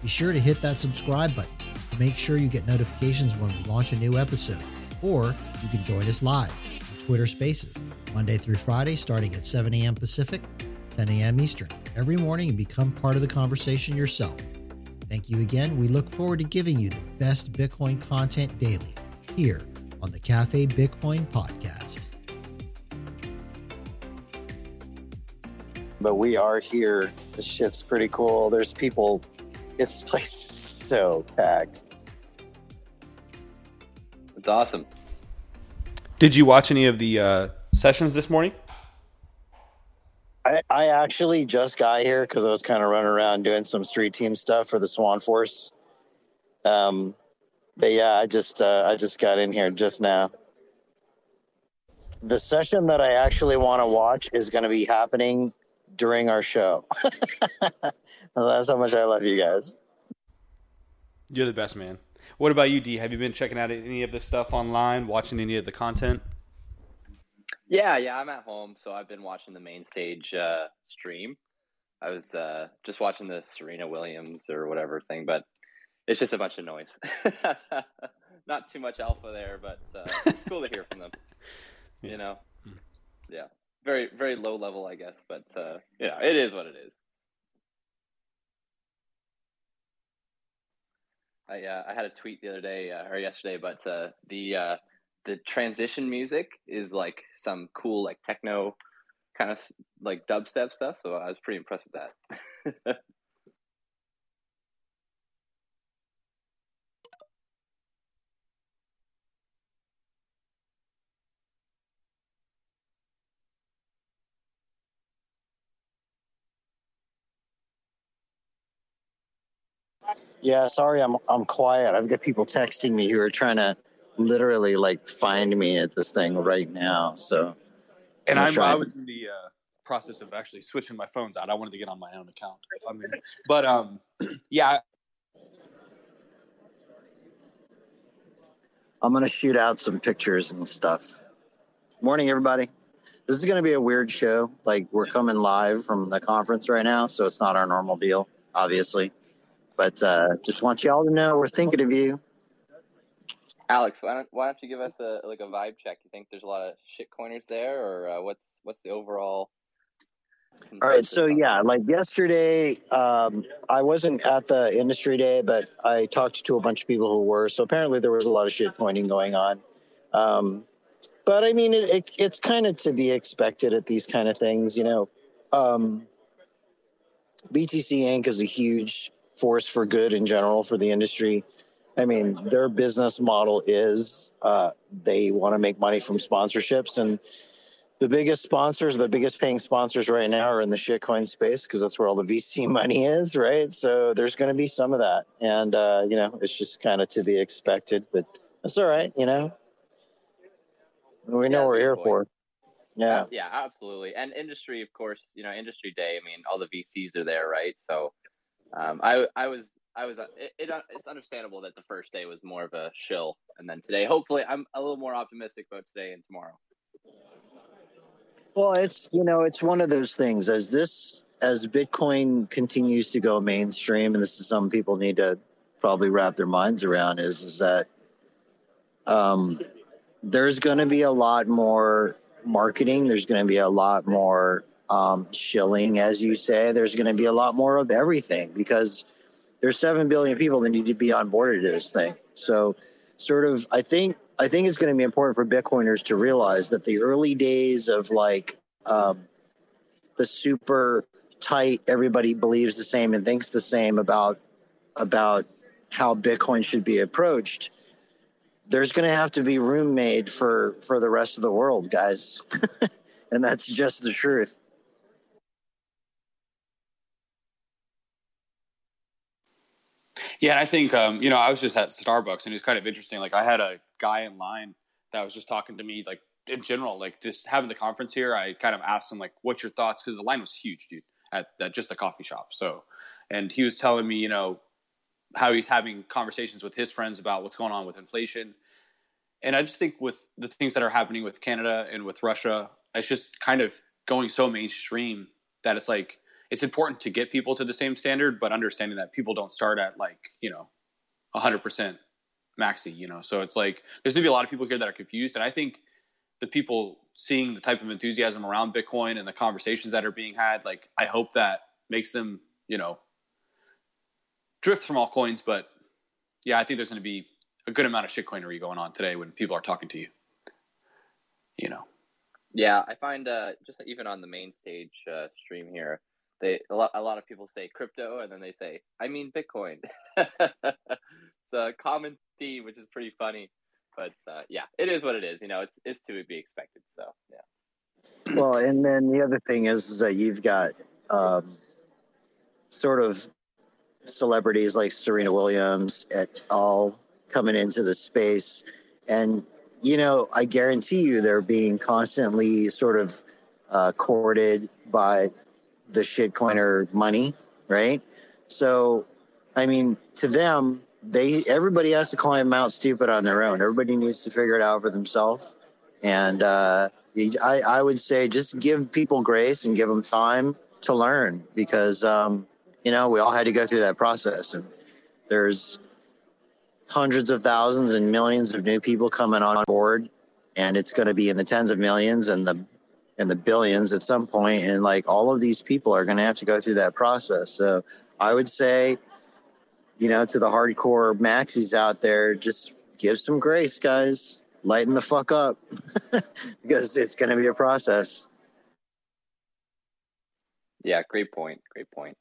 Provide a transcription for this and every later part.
be sure to hit that subscribe button to make sure you get notifications when we launch a new episode. Or you can join us live on Twitter Spaces, Monday through Friday, starting at 7 a.m. Pacific, 10 a.m. Eastern, every morning and become part of the conversation yourself. Thank you again. We look forward to giving you the best Bitcoin content daily here on the Cafe Bitcoin podcast. but we are here. This shit's pretty cool. There's people. This place is so packed. It's awesome. Did you watch any of the uh, sessions this morning? I, I actually just got here because I was kind of running around doing some street team stuff for the Swan Force. Um, but yeah, I just uh, I just got in here just now. The session that I actually want to watch is going to be happening during our show. That's how much I love you guys. You're the best, man. What about you, D? Have you been checking out any of this stuff online, watching any of the content? Yeah, yeah, I'm at home, so I've been watching the main stage uh, stream. I was uh, just watching the Serena Williams or whatever thing, but it's just a bunch of noise. Not too much alpha there, but uh, it's cool to hear from them. You know, yeah, very very low level, I guess, but uh, yeah, it is what it is. I uh, I had a tweet the other day uh, or yesterday, but uh, the uh, the transition music is like some cool like techno kind of like dubstep stuff. So I was pretty impressed with that. Yeah, sorry, I'm I'm quiet. I've got people texting me who are trying to literally like find me at this thing right now. So, And I'm I'm, I was in the uh, process of actually switching my phones out. I wanted to get on my own account. I mean, but um, yeah, I'm gonna shoot out some pictures and stuff. Morning, everybody. This is gonna be a weird show. Like we're coming live from the conference right now, so it's not our normal deal, obviously. But uh, just want y'all to know we're thinking of you. Alex, why don't why don't you give us a like a vibe check? You think there's a lot of shitcoiners there, or uh, what's what's the overall? All right, so yeah, like yesterday, um, I wasn't at the industry day, but I talked to a bunch of people who were. So apparently, there was a lot of shitcoining going on. Um, but I mean, it, it, it's kind of to be expected at these kind of things, you know. Um, BTC Inc. is a huge force for good in general for the industry. I mean, their business model is uh, they want to make money from sponsorships and the biggest sponsors, the biggest paying sponsors right now are in the shitcoin space because that's where all the VC money is, right? So there's going to be some of that, and uh, you know, it's just kind of to be expected, but that's all right, you know. We know Yeah, we're here point. for. Yeah, yeah, absolutely. And industry, of course, you know, industry day. I mean, all the VCs are there, right? So, um, I I was I was uh, it, it uh, it's understandable that the first day was more of a shill, and then today, hopefully, I'm a little more optimistic about today and tomorrow. Well, it's you know, it's one of those things as this as Bitcoin continues to go mainstream, and this is something people need to probably wrap their minds around is is that um, there's going to be a lot more marketing. There's going to be a lot more um, shilling, as you say. There's going to be a lot more of everything because there's seven billion people that need to be on board to this thing. So, sort of, I think I think it's going to be important for Bitcoiners to realize that the early days of like um, the super tight, everybody believes the same and thinks the same about about how Bitcoin should be approached. There's going to have to be room made for for the rest of the world, guys, and that's just the truth. Yeah, and I think um, you know I was just at Starbucks and it was kind of interesting. Like I had a guy in line that was just talking to me like in general, like just having the conference here. I kind of asked him like, "What's your thoughts?" Because the line was huge, dude, at, at just the coffee shop. So, and he was telling me, you know, how he's having conversations with his friends about what's going on with inflation. And I just think with the things that are happening with Canada and with Russia, it's just kind of going so mainstream that it's like it's important to get people to the same standard, but understanding that people don't start at like, you know, 100% maxi, you know. So it's like there's going to be a lot of people here that are confused. And I think the people seeing the type of enthusiasm around Bitcoin and the conversations that are being had, like, I hope that makes them, you know, drift from altcoins. But yeah, I think there's going to be a good amount of shitcoinery going on today when people are talking to you, you know. Yeah, I find uh, just even on the main stage uh, stream here, they a lot, a lot of people say crypto and then they say I mean Bitcoin. it's a common theme, which is pretty funny. But uh, yeah, it is what it is. You know, it's it's to be expected. So yeah. Well, and then the other thing is, is that you've got um, sort of celebrities like Serena Williams at all coming into the space, and you know, I guarantee you they're being constantly sort of uh, courted by the shitcoiner money, right? So, I mean, to them, they everybody has to climb Mount Stupid on their own. Everybody needs to figure it out for themselves. And uh, I, I would say just give people grace and give them time to learn because um, you know we all had to go through that process, and there's hundreds of thousands and millions of new people coming on board, and it's going to be in the tens of millions and the in the billions at some point and like all of these people are going to have to go through that process. So i would say you know to the hardcore maxis out there just give some grace guys. Lighten the fuck up because it's going to be a process. Yeah great point great point.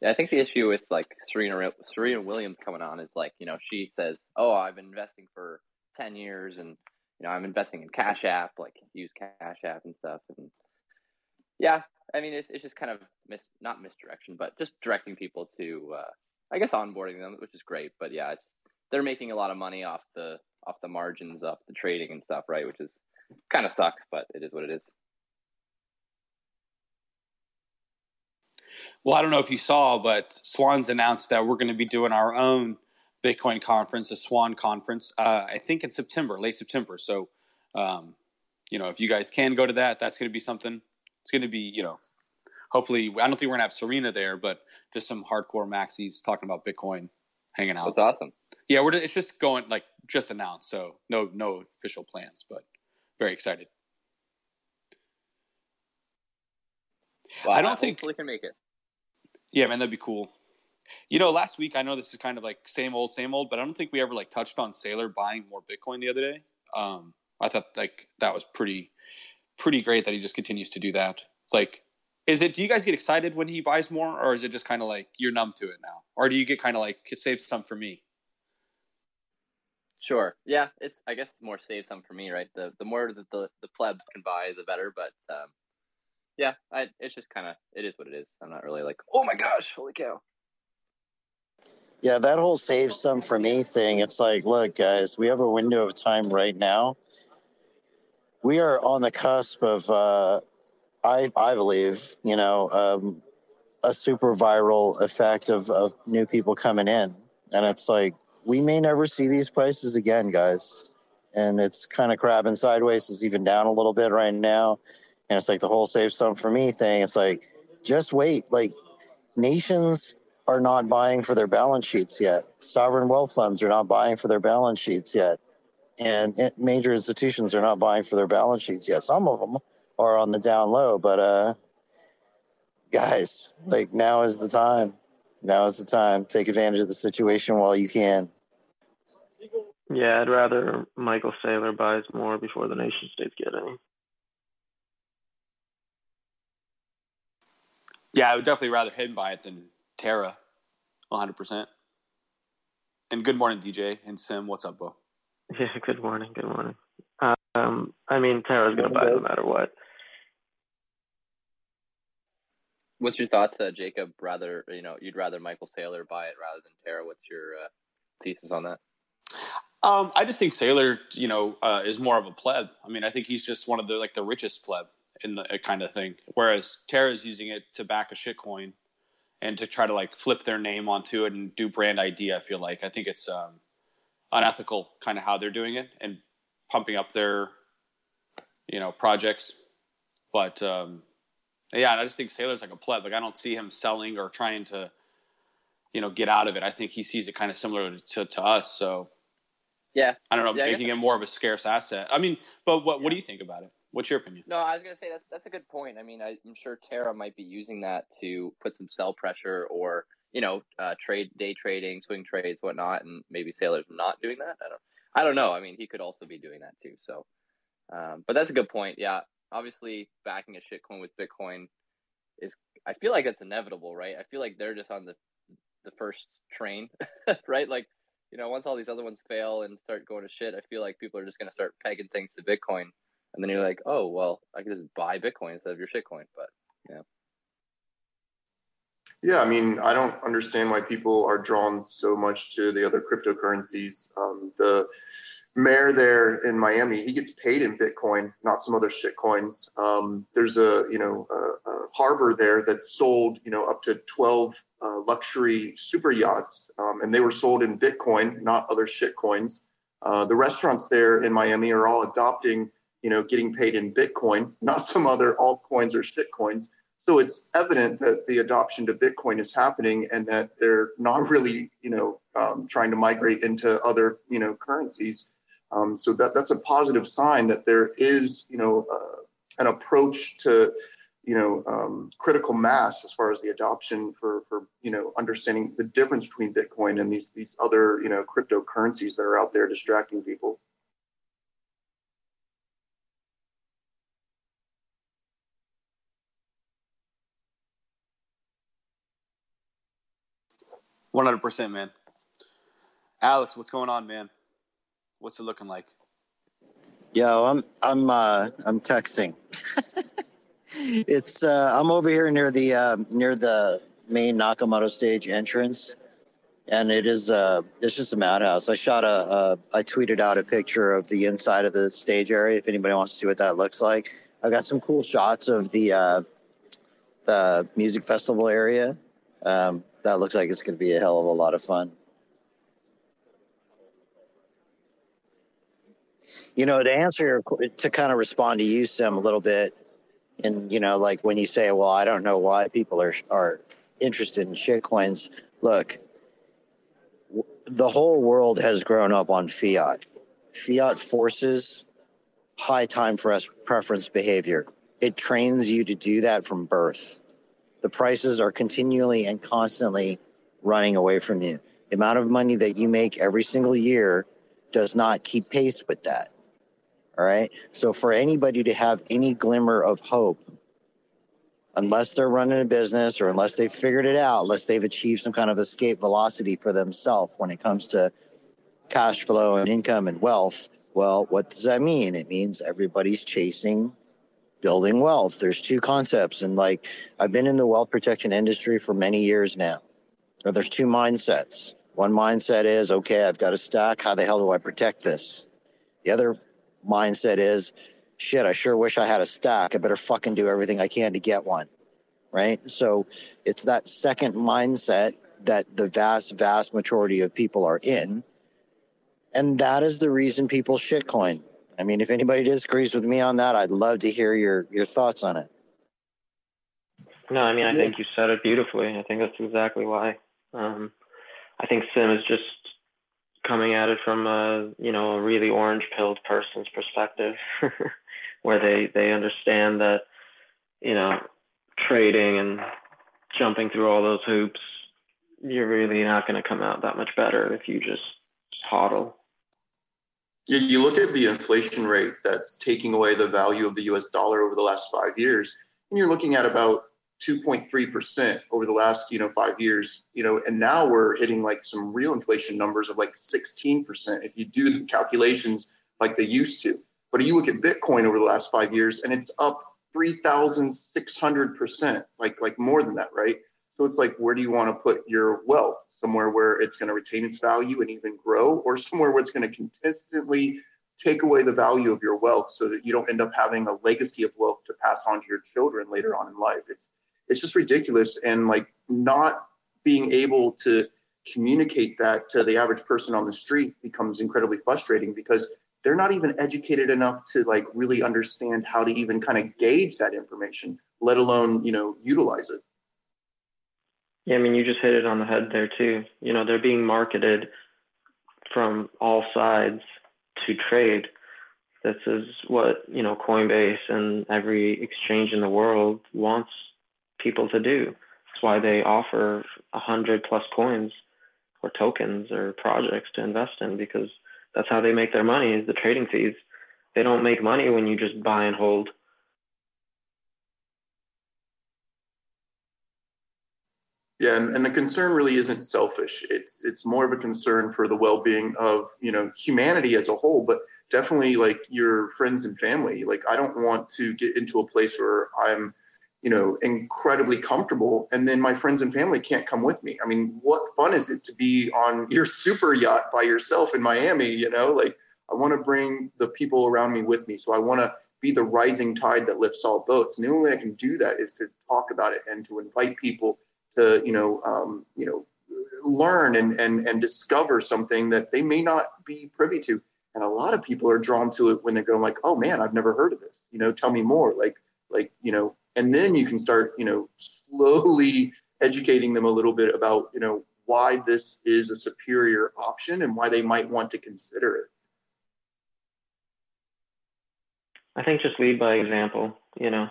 Yeah i think the issue with like serena serena williams coming on is like you know she says oh i've been investing for 10 years and you know, I'm investing in Cash App, like use Cash App and stuff. And yeah, I mean, it's, it's just kind of mis, not misdirection, but just directing people to, uh, I guess, onboarding them, which is great. But yeah, it's, they're making a lot of money off the, off the margins, off the trading and stuff, right? Which is kind of sucks, but it is what it is. Well, I don't know if you saw, but Swans announced that we're going to be doing our own Bitcoin conference, the Swan conference. Uh, I think in September, late September. So, um, you know, if you guys can go to that, that's going to be something. It's going to be, you know, hopefully. I don't think we're going to have Serena there, but just some hardcore maxis talking about Bitcoin, hanging out. That's awesome. Yeah, we're it's just going like just announced, so no no official plans, but very excited. I don't I think we can make it. Yeah, man, that'd be cool. You know, last week I know this is kind of like same old, same old, but I don't think we ever like touched on Saylor buying more Bitcoin the other day. Um, I thought like that was pretty, pretty great that he just continues to do that. It's like, is it? Do you guys get excited when he buys more, or is it just kind of like you're numb to it now, or do you get kind of like save some for me? Sure. Yeah, it's. I guess more save some for me, right? The the more that the the plebs can buy, the better. But um, yeah, I, it's just kind of it is what it is. I'm not really like, oh my gosh, holy cow. Yeah, that whole save some for me thing. It's like, look, guys, we have a window of time right now. We are on the cusp of, uh, I I believe, you know, um, a super viral effect of of new people coming in, and it's like we may never see these prices again, guys. And it's kind of crabbing sideways. It's even down a little bit right now, and it's like the whole save some for me thing. It's like just wait, like nations are not buying for their balance sheets yet. Sovereign wealth funds are not buying for their balance sheets yet. And major institutions are not buying for their balance sheets yet. Some of them are on the down low, but uh, guys, like now is the time. Now is the time. Take advantage of the situation while you can. Yeah, I'd rather Michael Saylor buys more before the nation states get any. Yeah, I would definitely rather him buy it than Terra, 100%. And good morning, DJ and Sim. What's up, Bo? Yeah, good morning. Good morning. Um, I mean, Terra's going to buy it no matter what. What's your thoughts, uh, Jacob? Rather, you know, you'd rather Michael Saylor buy it rather than Tara. What's your uh, thesis on that? Um, I just think Saylor, you know, uh, is more of a pleb. I mean, I think he's just one of the like the richest pleb in the kind of thing. Whereas Terra is using it to back a shitcoin and to try to like flip their name onto it and do brand ID. I feel like I think it's um, unethical, kind of how they're doing it and pumping up their, you know, projects. But um, yeah, I just think Saylor's like a pleb. Like I don't see him selling or trying to, you know, get out of it. I think he sees it kind of similar to, to us. So yeah, I don't know, yeah, making it more of a scarce asset. I mean, but what what do you think about it? What's your opinion? No, I was gonna say that's that's a good point. I mean, I, am sure Terra might be using that to put some sell pressure or you know uh, trade day trading, swing trades, whatnot, and maybe Saylor's not doing that. I don't I don't know. I mean, he could also be doing that too. So, um, but that's a good point. Yeah, obviously backing a shitcoin with Bitcoin is I feel like it's inevitable, right? I feel like they're just on the the first train, right? Like you know, once all these other ones fail and start going to shit, I feel like people are just going to start pegging things to Bitcoin and then you're like, oh well, I can just buy Bitcoin instead of your shitcoin. But yeah. Yeah, I mean, I don't understand why people are drawn so much to the other cryptocurrencies. Um, the mayor there in Miami, he gets paid in Bitcoin, not some other shit coins. Um, there's a you know a, a, harbor there that sold you know up to 12 uh, luxury super yachts, um, and they were sold in Bitcoin, not other shit coins. Uh, the restaurants there in Miami are all adopting you know, getting paid in Bitcoin, not some other altcoins or shitcoins. So it's evident that the adoption to Bitcoin is happening, and that they're not really, you know, um, trying to migrate into other, you know, currencies. Um, so that that's a positive sign that there is, you know, uh, an approach to, you know, um, critical mass as far as the adoption for for you know understanding the difference between Bitcoin and these these other, you know, cryptocurrencies that are out there distracting people. One hundred percent, man. Alex, what's going on, man? What's it looking like? Yo, I'm I'm uh, I'm texting. it's uh, I'm over here near the uh, near the main Nakamoto stage entrance, and it is uh, it's just a madhouse. I shot a, a I tweeted out a picture of the inside of the stage area. If anybody wants to see what that looks like, I got some cool shots of the uh, the music festival area. Um, that looks like it's going to be a hell of a lot of fun. You know, to answer your, to kind of respond to you, Sim, a little bit, and you know, like when you say, "Well, I don't know why people are are interested in shitcoins." Look, the whole world has grown up on fiat. Fiat forces high time for us preference behavior. It trains you to do that from birth the prices are continually and constantly running away from you. The amount of money that you make every single year does not keep pace with that. All right. So for anybody to have any glimmer of hope, unless they're running a business or unless they've figured it out, unless they've achieved some kind of escape velocity for themselves when it comes to cash flow and income and wealth, well, what does that mean? It means everybody's chasing building wealth. There's two concepts. And like I've been in the wealth protection industry for many years now. There's two mindsets. One mindset is, okay, I've got a stack. How the hell do I protect this? The other mindset is, shit, I sure wish I had a stack. I better fucking do everything I can to get one. Right. So it's that second mindset that the vast, vast majority of people are in. And that is the reason people shitcoin I mean, if anybody disagrees with me on that, I'd love to hear your your thoughts on it. No, I mean, I think you said it beautifully. I think that's exactly why. Um, I think Sim is just coming at it from a you know a really orange pilled person's perspective, where they they understand that you know trading and jumping through all those hoops, you're really not going to come out that much better if you just hodl you, look at the inflation rate that's taking away the value of the US dollar over the last five years, and you're looking at about 2.3% over the last, you know, five years, you know, and now we're hitting like some real inflation numbers of like 16% if you do the calculations like they used to. But you look at Bitcoin over the last five years and it's up 3,600%, like, like more than that, right? So it's like, where do you want to put your wealth? Somewhere where it's going to retain its value and even grow, or somewhere where it's going to consistently take away the value of your wealth so that you don't end up having a legacy of wealth to pass on to your children later on in life. It's it's just ridiculous and like not being able to communicate that to the average person on the street becomes incredibly frustrating because they're not even educated enough to like really understand how to even kind of gauge that information let alone you know utilize it yeah i mean you just hit it on the head there too you know they're being marketed from all sides to trade this is what you know coinbase and every exchange in the world wants people to do that's why they offer a hundred plus coins or tokens or projects to invest in because that's how they make their money is the trading fees. They don't make money when you just buy and hold. Yeah, and, and the concern really isn't selfish. It's it's more of a concern for the well-being of you know humanity as a whole, but definitely like your friends and family. Like I don't want to get into a place where I'm you know, incredibly comfortable. And then my friends and family can't come with me. I mean, what fun is it to be on your super yacht by yourself in Miami? You know, like I want to bring the people around me with me. So I want to be the rising tide that lifts all boats. And the only way I can do that is to talk about it and to invite people to, you know, um, you know, learn and, and, and discover something that they may not be privy to. And a lot of people are drawn to it when they're going like, oh man, I've never heard of this. You know, tell me more. Like, like, you know, and then you can start you know slowly educating them a little bit about you know why this is a superior option and why they might want to consider it i think just lead by example you know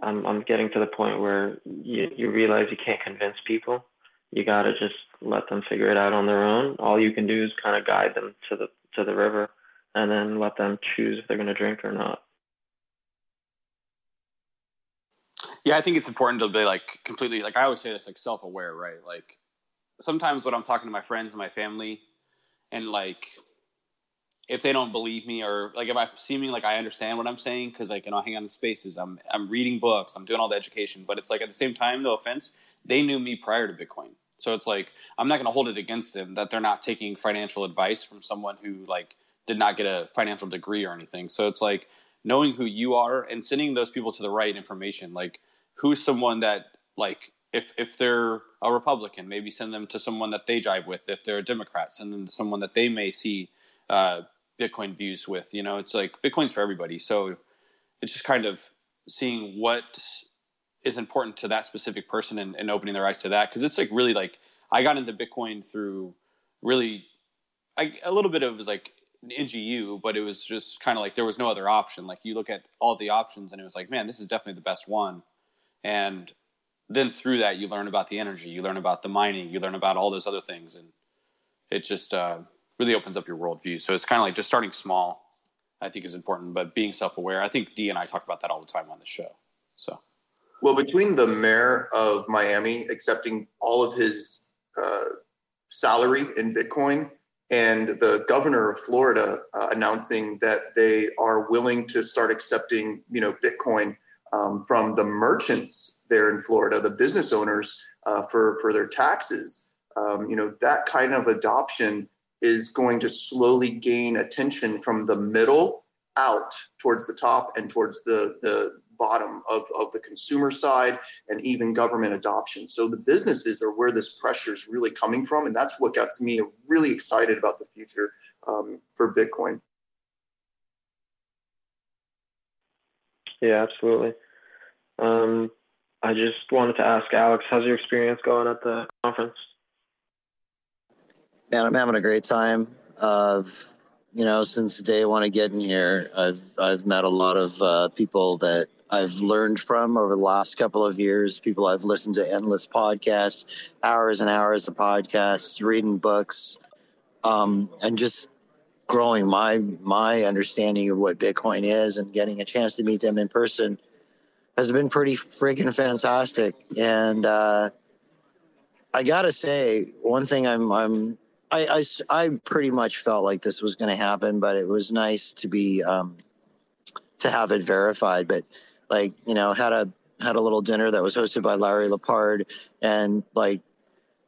i'm, I'm getting to the point where you, you realize you can't convince people. You got to just let them figure it out on their own. All you can do is kind of guide them to the to the river and then let them choose if they're to drink or not. Yeah, I think it's important to be like completely like I always say this like self aware, right? Like sometimes when I'm talking to my friends and my family, and like if they don't believe me or like if I'm seeming like I understand what I'm saying because like you know I hang out in spaces, I'm I'm reading books, I'm doing all the education, but it's like at the same time, no offense, they knew me prior to Bitcoin, so it's like I'm not going to hold it against them that they're not taking financial advice from someone who like did not get a financial degree or anything. So it's like knowing who you are and sending those people to the right information, like who's someone that like if if they're a Republican, maybe send them to someone that they jive with. If they're a Democrat, send them to someone that they may see uh, Bitcoin views with. You know, it's like Bitcoin's for everybody. So it's just kind of seeing what is important to that specific person and, and opening their eyes to that. Because it's like really like I got into Bitcoin through really I, a little bit of like NGU, but it was just kind of like there was no other option. Like you look at all the options and it was like, man, this is definitely the best one and then through that you learn about the energy you learn about the mining you learn about all those other things and it just uh, really opens up your worldview so it's kind of like just starting small i think is important but being self-aware i think d and i talk about that all the time on the show so well between the mayor of miami accepting all of his uh, salary in bitcoin and the governor of florida uh, announcing that they are willing to start accepting you know bitcoin um, from the merchants there in Florida, the business owners uh, for for their taxes. Um, you know that kind of adoption is going to slowly gain attention from the middle out towards the top and towards the the bottom of, of the consumer side and even government adoption. So the businesses are where this pressure is really coming from, and that's what gets me really excited about the future um, for Bitcoin. Yeah, absolutely. Um, I just wanted to ask Alex, how's your experience going at the conference? Man, I'm having a great time. Of you know, since the day one of getting here, I've I've met a lot of uh, people that I've learned from over the last couple of years. People I've listened to endless podcasts, hours and hours of podcasts, reading books, um, and just growing my my understanding of what Bitcoin is and getting a chance to meet them in person has been pretty freaking fantastic. And uh, I gotta say, one thing I'm I'm I, I, I pretty much felt like this was going to happen, but it was nice to be um, to have it verified. But like you know had a had a little dinner that was hosted by Larry Lepard, and like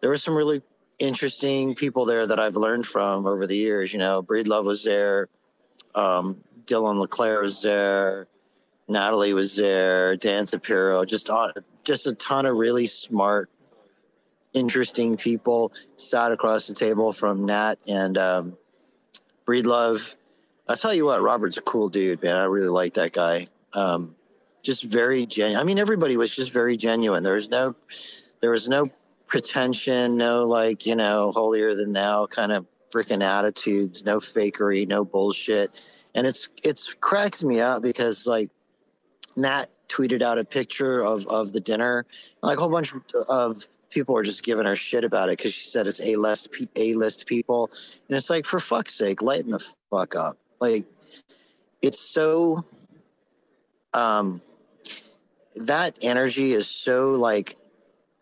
there were some really interesting people there that I've learned from over the years. You know, Breedlove was there, um, Dylan LeClaire was there, Natalie was there, Dan Tapiero, just on, just a ton of really smart, interesting people sat across the table from Nat and um, Breedlove. I'll tell you what, Robert's a cool dude, man. I really like that guy. Um, just very genuine. I mean, everybody was just very genuine. There was no, there was no pretension, no like you know holier than thou kind of freaking attitudes, no fakery, no bullshit. And it's it's cracks me up because like Nat tweeted out a picture of of the dinner, like a whole bunch of people were just giving her shit about it because she said it's a list a list people, and it's like for fuck's sake, lighten the fuck up. Like it's so um that energy is so like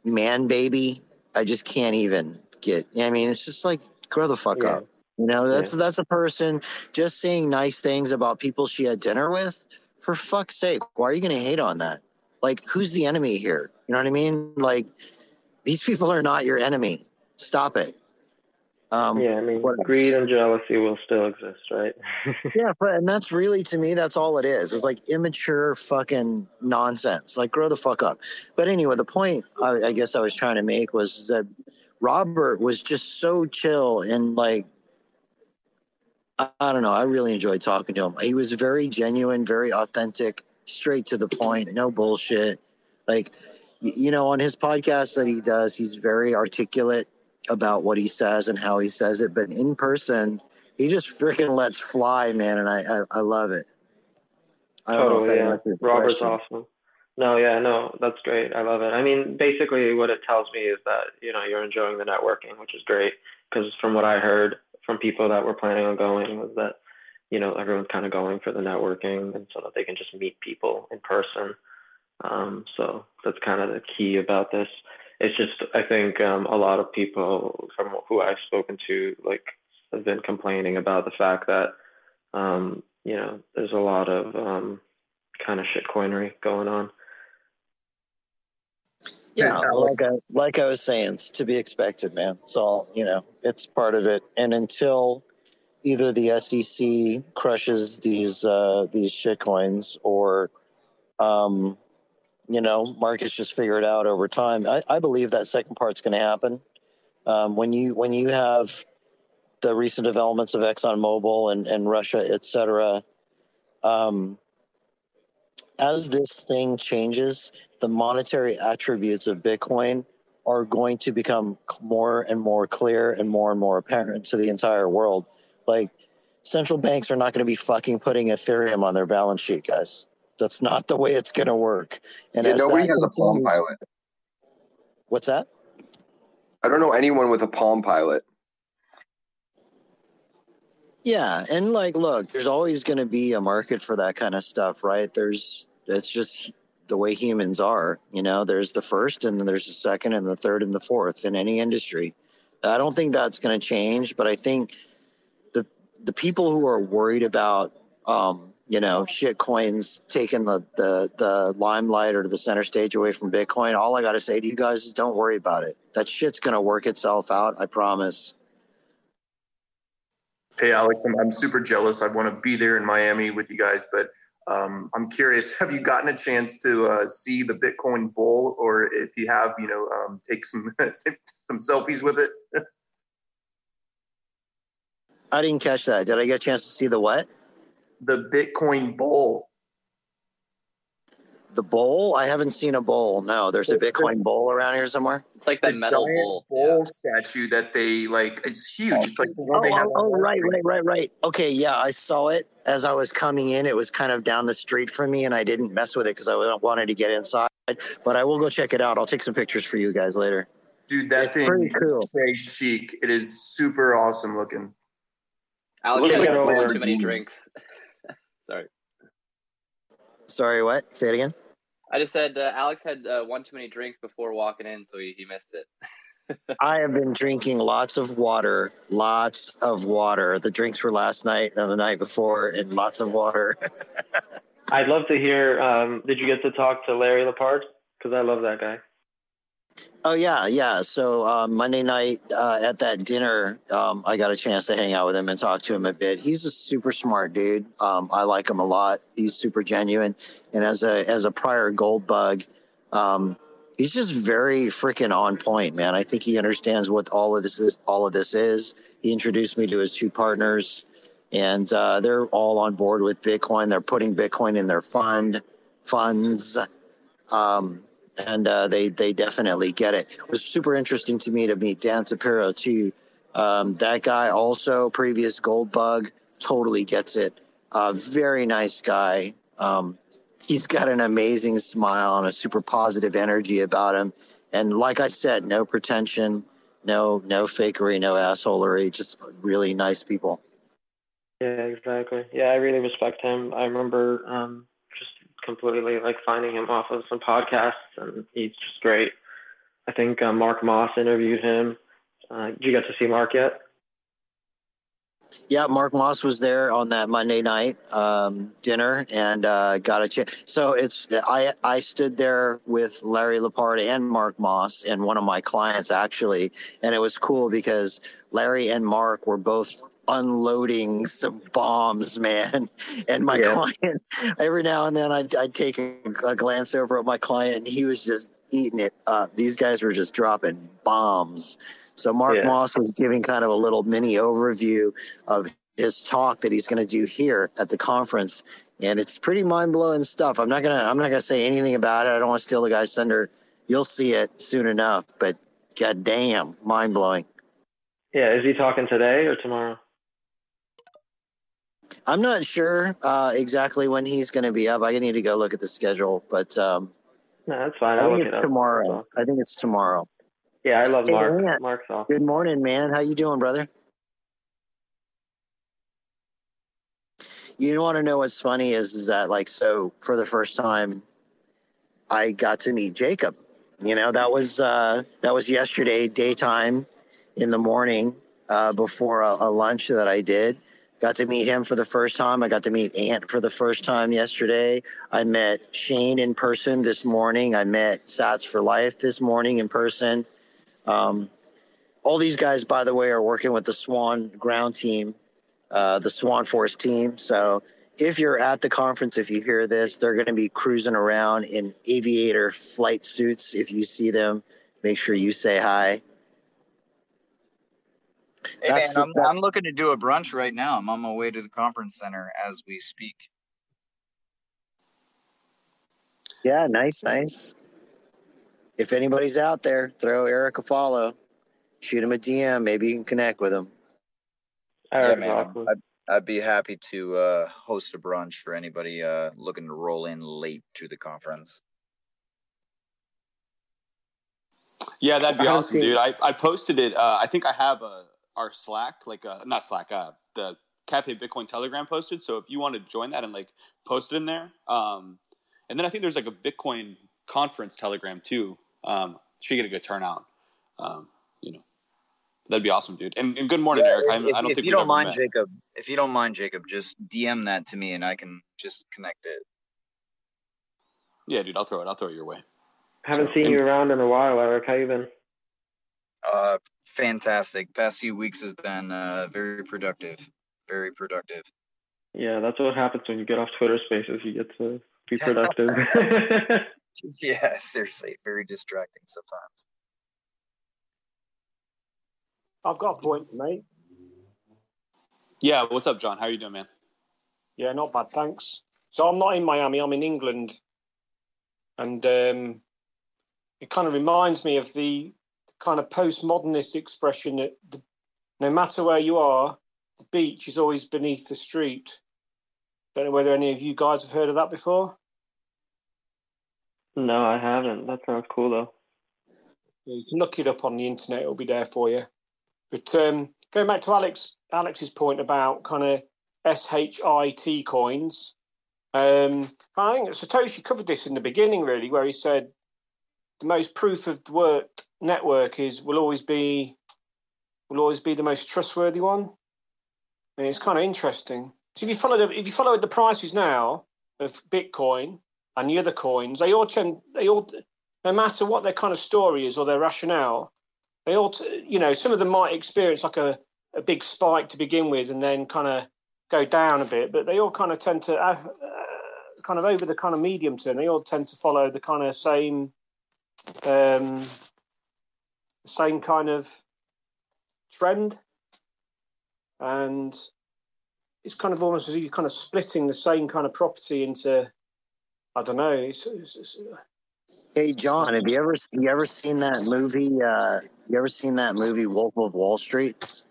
man baby. I just can't even get. I mean, it's just like grow the fuck Yeah. up. You know, that's Yeah. that's a person just saying nice things about people she had dinner with. For fuck's sake, why are you going to hate on that? Like, who's the enemy here? You know what I mean? Like, these people are not your enemy. Stop it. Um, yeah, I mean, what greed and jealousy will still exist, right? yeah, but and that's really to me, that's all it is. It's like immature fucking nonsense. Like grow the fuck up. But anyway, the point I, I guess I was trying to make was that Robert was just so chill and like I, I don't know. I really enjoyed talking to him. He was very genuine, very authentic, straight to the point, no bullshit. Like you know, on his podcast that he does, he's very articulate about what he says and how he says it. But in person, he just freaking lets fly, man, and I I, I love it. I don't know if Totally, yeah. Robert's question. awesome. No, yeah, no, that's great. I love it. I mean, basically, what it tells me is that you know you're enjoying the networking, which is great. Because from what I heard from people that were planning on going, was that you know everyone's kind of going for the networking, and so that they can just meet people in person. Um, so that's kind of the key about this. It's just I think um, a lot of people from who I've spoken to like have been complaining about the fact that um, you know there's a lot of um, kind of shitcoinery going on. Yeah, like I like I was saying, it's to be expected, man. It's all you know. It's part of it. And until either the SEC crushes these uh, these shit coins, or um, you know, markets just figure it out over time. I, I believe that second part's going to happen. Um, when you when you have the recent developments of ExxonMobil and, and Russia, et cetera, um, as this thing changes, the monetary attributes of Bitcoin are going to become more and more clear and more and more apparent to the entire world. Like central banks are not going to be fucking putting Ethereum on their balance sheet, guys. That's not the way it's going to work. And yeah, nobody has a Palm Pilot. What's that? I don't know anyone with a Palm Pilot. Yeah, and like, look, there's always going to be a market for that kind of stuff, right? There's, it's just the way humans are. You know, there's the first, and then there's the second, and the third, and the fourth in any industry. I don't think that's going to change, but I think the the people who are worried about, um, you know, shit coins taking the the the limelight or the center stage away from Bitcoin. All I got to say to you guys is, don't worry about it. That shit's going to work itself out. I promise. Hey, Alex, I'm, I'm super jealous. I want to be there in Miami with you guys, but um, I'm curious. Have you gotten a chance to uh, see the Bitcoin bull, or if you have, you know, um, take some some selfies with it? I didn't catch that. Did I get a chance to see the what? The Bitcoin bull. The bowl? I haven't seen a bowl. No, there's a Bitcoin bowl around here somewhere. It's like that the metal giant bowl. bull statue that they like. It's huge. It's like the one Oh, they have. oh, oh, right, right, right, right. Okay, yeah, I saw it as I was coming in. It was kind of down the street from me, and I didn't mess with it because I wanted to get inside. But I will go check it out. I'll take some pictures for you guys later. Dude, that It's thing pretty is cool. straight chic. It is super awesome looking. Alex Looks had like a one Lamborghini. too many drinks. Sorry, Sorry, what? Say it again. I just said uh, Alex had uh, one too many drinks before walking in, so he, he missed it. I have been drinking lots of water, lots of water. The drinks were last night and the night before, and lots of water. I'd love to hear. Um, did you get to talk to Larry Lepard? Because I love that guy. Oh yeah, yeah. So uh, Monday night uh, at that dinner, um, I got a chance to hang out with him and talk to him a bit. He's a super smart dude. Um, I like him a lot. He's super genuine, and as a as a prior gold bug, um, he's just very freaking on point, man. I think he understands what all of this is. All of this is. He introduced me to his two partners, and uh, they're all on board with Bitcoin. They're putting Bitcoin in their fund funds. Um, and uh, they they definitely get it. It was super interesting to me to meet Dan Tapiero too. Um, that guy also previous gold bug totally gets it. Uh, very nice guy. Um, he's got an amazing smile and a super positive energy about him. And like I said, no pretension, no no fakery, no assholery. Just really nice people. Yeah, exactly. Yeah, I really respect him. I remember um, completely like finding him off of some podcasts, and he's just great. I think uh, Mark Moss interviewed him. Uh, did you get to see Mark yet? Yeah, Mark Moss was there on that Monday night um, dinner and uh, got a chance. So it's I I stood there with Larry Lepard and Mark Moss and one of my clients actually, and it was cool because Larry and Mark were both unloading some bombs, man. And my yeah. client, every now and then, I'd, I'd take a, a, glance over at my client, and he was just eating it up. These guys were just dropping bombs. So Mark yeah. Moss was giving kind of a little mini overview of his talk that he's going to do here at the conference, and it's pretty mind blowing stuff. I'm not gonna I'm not gonna say anything about it. I don't want to steal the guy's thunder. You'll see it soon enough, but god damn, mind blowing. Yeah, is he talking today or tomorrow? I'm not sure uh, exactly when he's going to be up. I need to go look at the schedule, but um, no, that's fine. I'll look it tomorrow. I think it's tomorrow. Yeah, I love hey, Mark. Man. Mark's off. Good morning, man. How you doing, brother? You want to know what's funny is, is that like so for the first time, I got to meet Jacob. You know that was uh, that was yesterday daytime in the morning uh, before a, a lunch that I did Got to meet him for the first time. I got to meet Ant for the first time yesterday. I met Shane in person this morning. I met Sats for Life this morning in person. Um, all these guys, by the way, are working with the Swan ground team, uh, the Swan Force team. So if you're at the conference, if you hear this, they're going to be cruising around in aviator flight suits. If you see them, make sure you say hi. Hey man, I'm, I'm looking to do a brunch right now. I'm on my way to the conference center as we speak. Yeah, nice, nice. If anybody's out there, throw Eric a follow, shoot him a DM. Maybe you can connect with him. Yeah, man, I'd, I'd, be happy to uh, host a brunch for anybody uh, looking to roll in late to the conference. Yeah, that'd be awesome, dude. I, I posted it. Uh, I think I have a, our Slack, like uh, not Slack, uh, the Cafe Bitcoin Telegram posted. So if you want to join that and like post it in there, um, and then I think there's like a Bitcoin conference Telegram too. Um, should get a good turnout. Um, you know, that'd be awesome, dude. And, and good morning, yeah, Eric. I, if, I don't if think you don't mind, met. Jacob. If you don't mind, Jacob, just DM that to me and I can just connect it. Yeah, dude, I'll throw it. I'll throw it your way. Haven't so, seen and, you around in a while, Eric. How you been? Uh, fantastic. Past few weeks has been uh, very productive. Very productive. Yeah, that's what happens when you get off Twitter Spaces. You get to be productive. yeah, seriously, very distracting sometimes. I've got a point, mate. Yeah, what's up, John? How are you doing, man? Yeah, not bad, thanks. So I'm not in Miami. I'm in England, and um, it kind of reminds me of the kind of postmodernist expression that the, no matter where you are, the beach is always beneath the street. Don't know whether any of you guys have heard of that before. No, I haven't. That sounds cool though. You can look it up on the internet; it'll be there for you. But um, going back to Alex Alex's point about kind of SHIT coins, um, I think Satoshi covered this in the beginning, really, where he said the most proof of the work network is will always be will always be the most trustworthy one. And it's kind of interesting. So if you follow the, if you follow the prices now, of Bitcoin and the other coins, they all tend, they all, no matter what their kind of story is or their rationale, they all, you know, some of them might experience like a, a big spike to begin with and then kind of go down a bit, but they all kind of tend to, uh, kind of over the kind of medium term, they all tend to follow the kind of same, um, same kind of trend. And it's kind of almost as if you're kind of splitting the same kind of property into, I don't know. It's, it's, it's, hey John, have you ever you ever seen that movie? Uh, you ever seen that movie Wolf of Wall Street?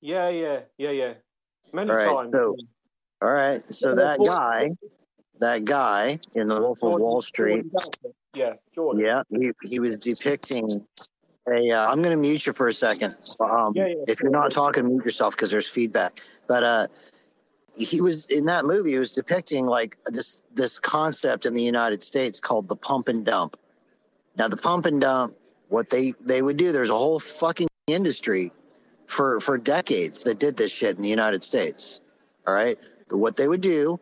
Yeah, yeah, yeah, yeah. Many all right, times. So, all right, so that guy, that guy in the Wolf of Wall Street. Yeah, Jordan. Yeah, he, he was depicting Hey, uh, I'm going to mute you for a second. Um, yeah, yeah, if you're not talking, mute yourself because there's feedback. But uh, he was in that movie. He was depicting like this this concept in the United States called the pump and dump. Now, the pump and dump, what they they would do. There's a whole fucking industry for for decades that did this shit in the United States. All right, but what they would do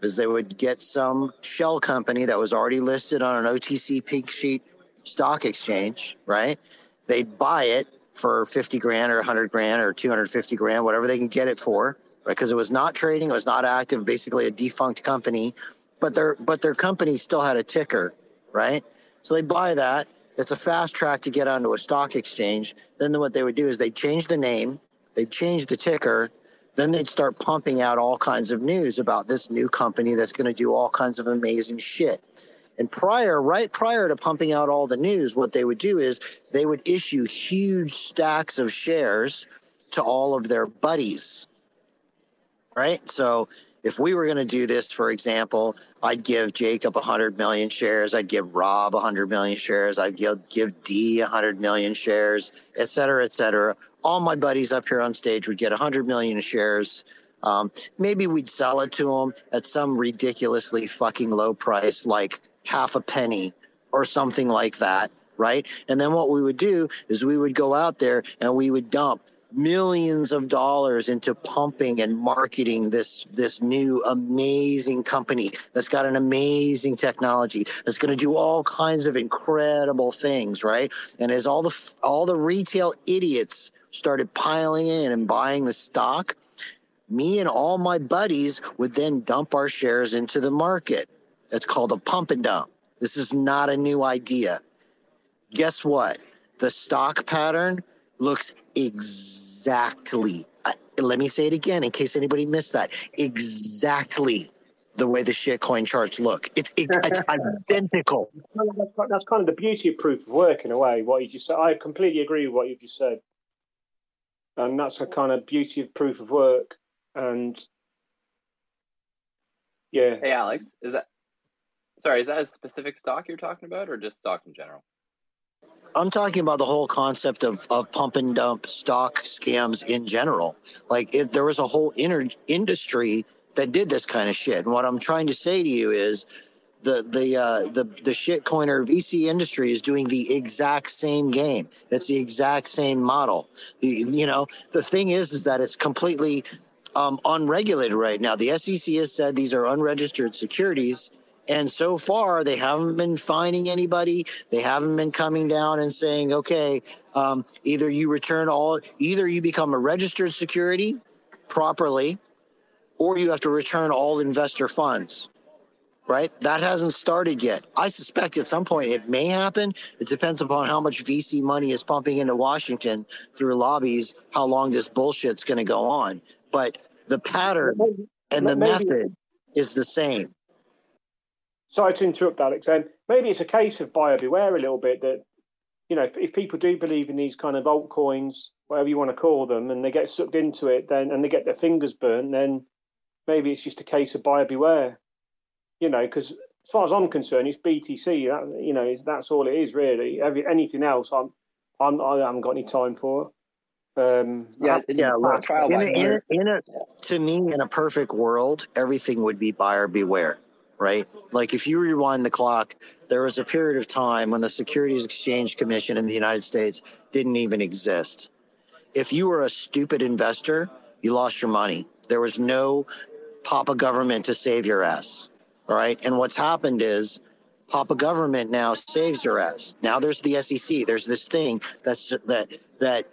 is they would get some shell company that was already listed on an OTC pink sheet stock exchange, right? They'd buy it for 50 grand or 100 grand or 250 grand, whatever they can get it for, right? Because it was not trading, it was not active, basically a defunct company, but their but their company still had a ticker, right? So they buy that. It's a fast track to get onto a stock exchange. Then what they would do is they'd change the name, they'd change the ticker, then they'd start pumping out all kinds of news about this new company that's going to do all kinds of amazing shit. And prior, right prior to pumping out all the news, what they would do is they would issue huge stacks of shares to all of their buddies. Right? So if we were going to do this, for example, I'd give Jacob 100 million shares. I'd give Rob 100 million shares. I'd give, give D 100 million shares, et cetera, et cetera. All my buddies up here on stage would get 100 million shares. Um, maybe we'd sell it to them at some ridiculously fucking low price, like half a penny or something like that, right? And then what we would do is we would go out there and we would dump millions of dollars into pumping and marketing this this new amazing company that's got an amazing technology that's going to do all kinds of incredible things right and as all the all the retail idiots started piling in and buying the stock me and all my buddies would then dump our shares into the market it's called a pump and dump. This is not a new idea. Guess what? The stock pattern looks exactly, uh, let me say it again in case anybody missed that, exactly the way the shitcoin charts look. It's, it's, it's identical. That's kind of the beauty of proof of work in a way, what you just said. I completely agree with what you've just said. And that's a kind of beauty of proof of work. And yeah. Hey, Alex, is that Sorry, is that a specific stock you're talking about, or just stock in general? I'm talking about the whole concept of, of pump and dump stock scams in general. Like it, there was a whole inner industry that did this kind of shit. And what I'm trying to say to you is the the uh, the the shitcoiner VC industry is doing the exact same game. It's the exact same model. You know, the thing is, is that it's completely um, unregulated right now. The SEC has said these are unregistered securities and so far, they haven't been finding anybody. They haven't been coming down and saying, okay, um, either you return all, either you become a registered security properly, or you have to return all investor funds. Right? That hasn't started yet. I suspect at some point it may happen. It depends upon how much VC money is pumping into Washington through lobbies, how long this bullshit's going to go on. But the pattern and the method is the same sorry to interrupt, Alex. And maybe it's a case of buyer beware a little bit that, you know, if, if, people do believe in these kind of altcoins, whatever you want to call them, and they get sucked into it, then and they get their fingers burnt, then maybe it's just a case of buyer beware. You know, because as far as I'm concerned, it's BTC. That, you know, that's all it is really. Every, anything else, I'm, I'm, I haven't got any time for. Um, yeah, yeah. Look, in a, in, a, in a, to me, in a perfect world, everything would be buyer beware right? Like if you rewind the clock, there was a period of time when the Securities Exchange Commission in the United States didn't even exist. If you were a stupid investor, you lost your money. There was no papa government to save your ass. All right. And what's happened is Papa Government now saves your ass. Now there's the SEC. There's this thing that's that that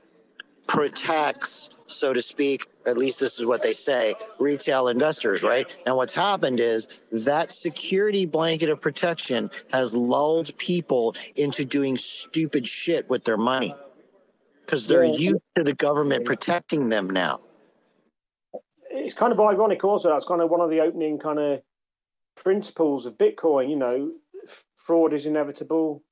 protects, so to speak, at least this is what they say, retail investors, right? And what's happened is that security blanket of protection has lulled people into doing stupid shit with their money because they're yeah. used to the government protecting them now. It's kind of ironic, also. That's kind of one of the opening kind of principles of Bitcoin. You know, fraud is inevitable.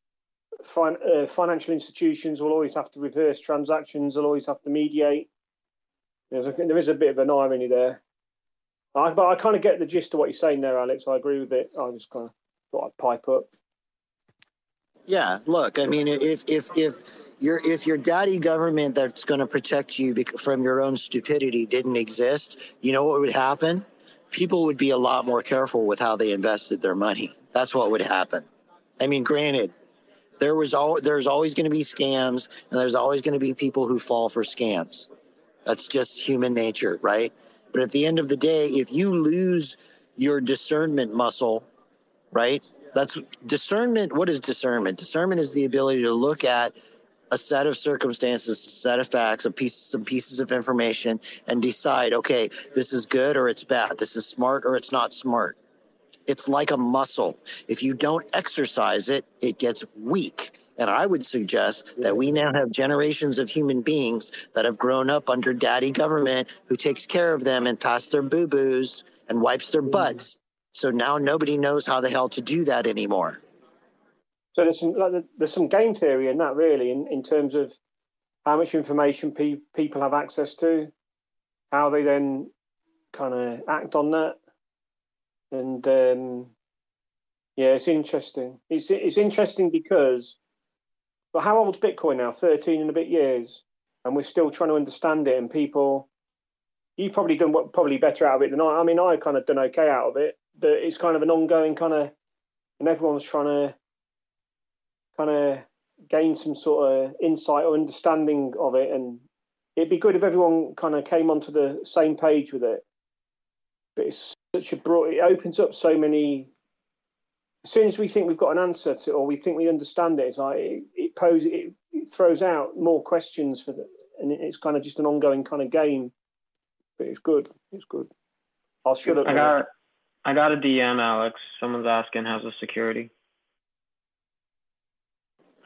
Fin- uh, financial institutions will always have to reverse transactions. They'll always have to mediate. There's a, there is a bit of an irony there. I, but I kind of get the gist of what you're saying there, Alex. I agree with it. I just kind of thought I'd pipe up. Yeah, look, I mean, if if if your if your daddy government that's going to protect you from your own stupidity didn't exist, you know what would happen? People would be a lot more careful with how they invested their money. That's what would happen. I mean, granted, there was all there's always going to be scams, and there's always going to be people who fall for scams. That's just human nature, right? But at the end of the day, if you lose your discernment muscle, right? That's discernment. What is discernment? Discernment is the ability to look at a set of circumstances, a set of facts, a piece, some pieces of information, and decide, okay, this is good or it's bad. This is smart or it's not smart. It's like a muscle. If you don't exercise it, it gets weak. And I would suggest that we now have generations of human beings that have grown up under daddy government who takes care of them and passes their boo boos and wipes their butts. So now nobody knows how the hell to do that anymore. So there's some like, there's some game theory in that really, in, in terms of how much information pe- people have access to, how they then kind of act on that, and um, yeah, it's interesting. It's it's interesting because, but how old's Bitcoin now? Thirteen and a bit years, and we're still trying to understand it. And people, you've probably done what probably better out of it than I. I mean, I kind of done okay out of it, but it's kind of an ongoing kind of, and everyone's trying to kind of gain some sort of insight or understanding of it. And it'd be good if everyone kind of came onto the same page with it. But it's such a broad, it opens up so many. As soon as we think we've got an answer to, or we think we understand it, it's like it, it poses, it, it throws out more questions for the, and it's kind of just an ongoing kind of game. But it's good. It's good. I'll shut up. I got, I got a DM, Alex. Someone's asking, "How's the security?"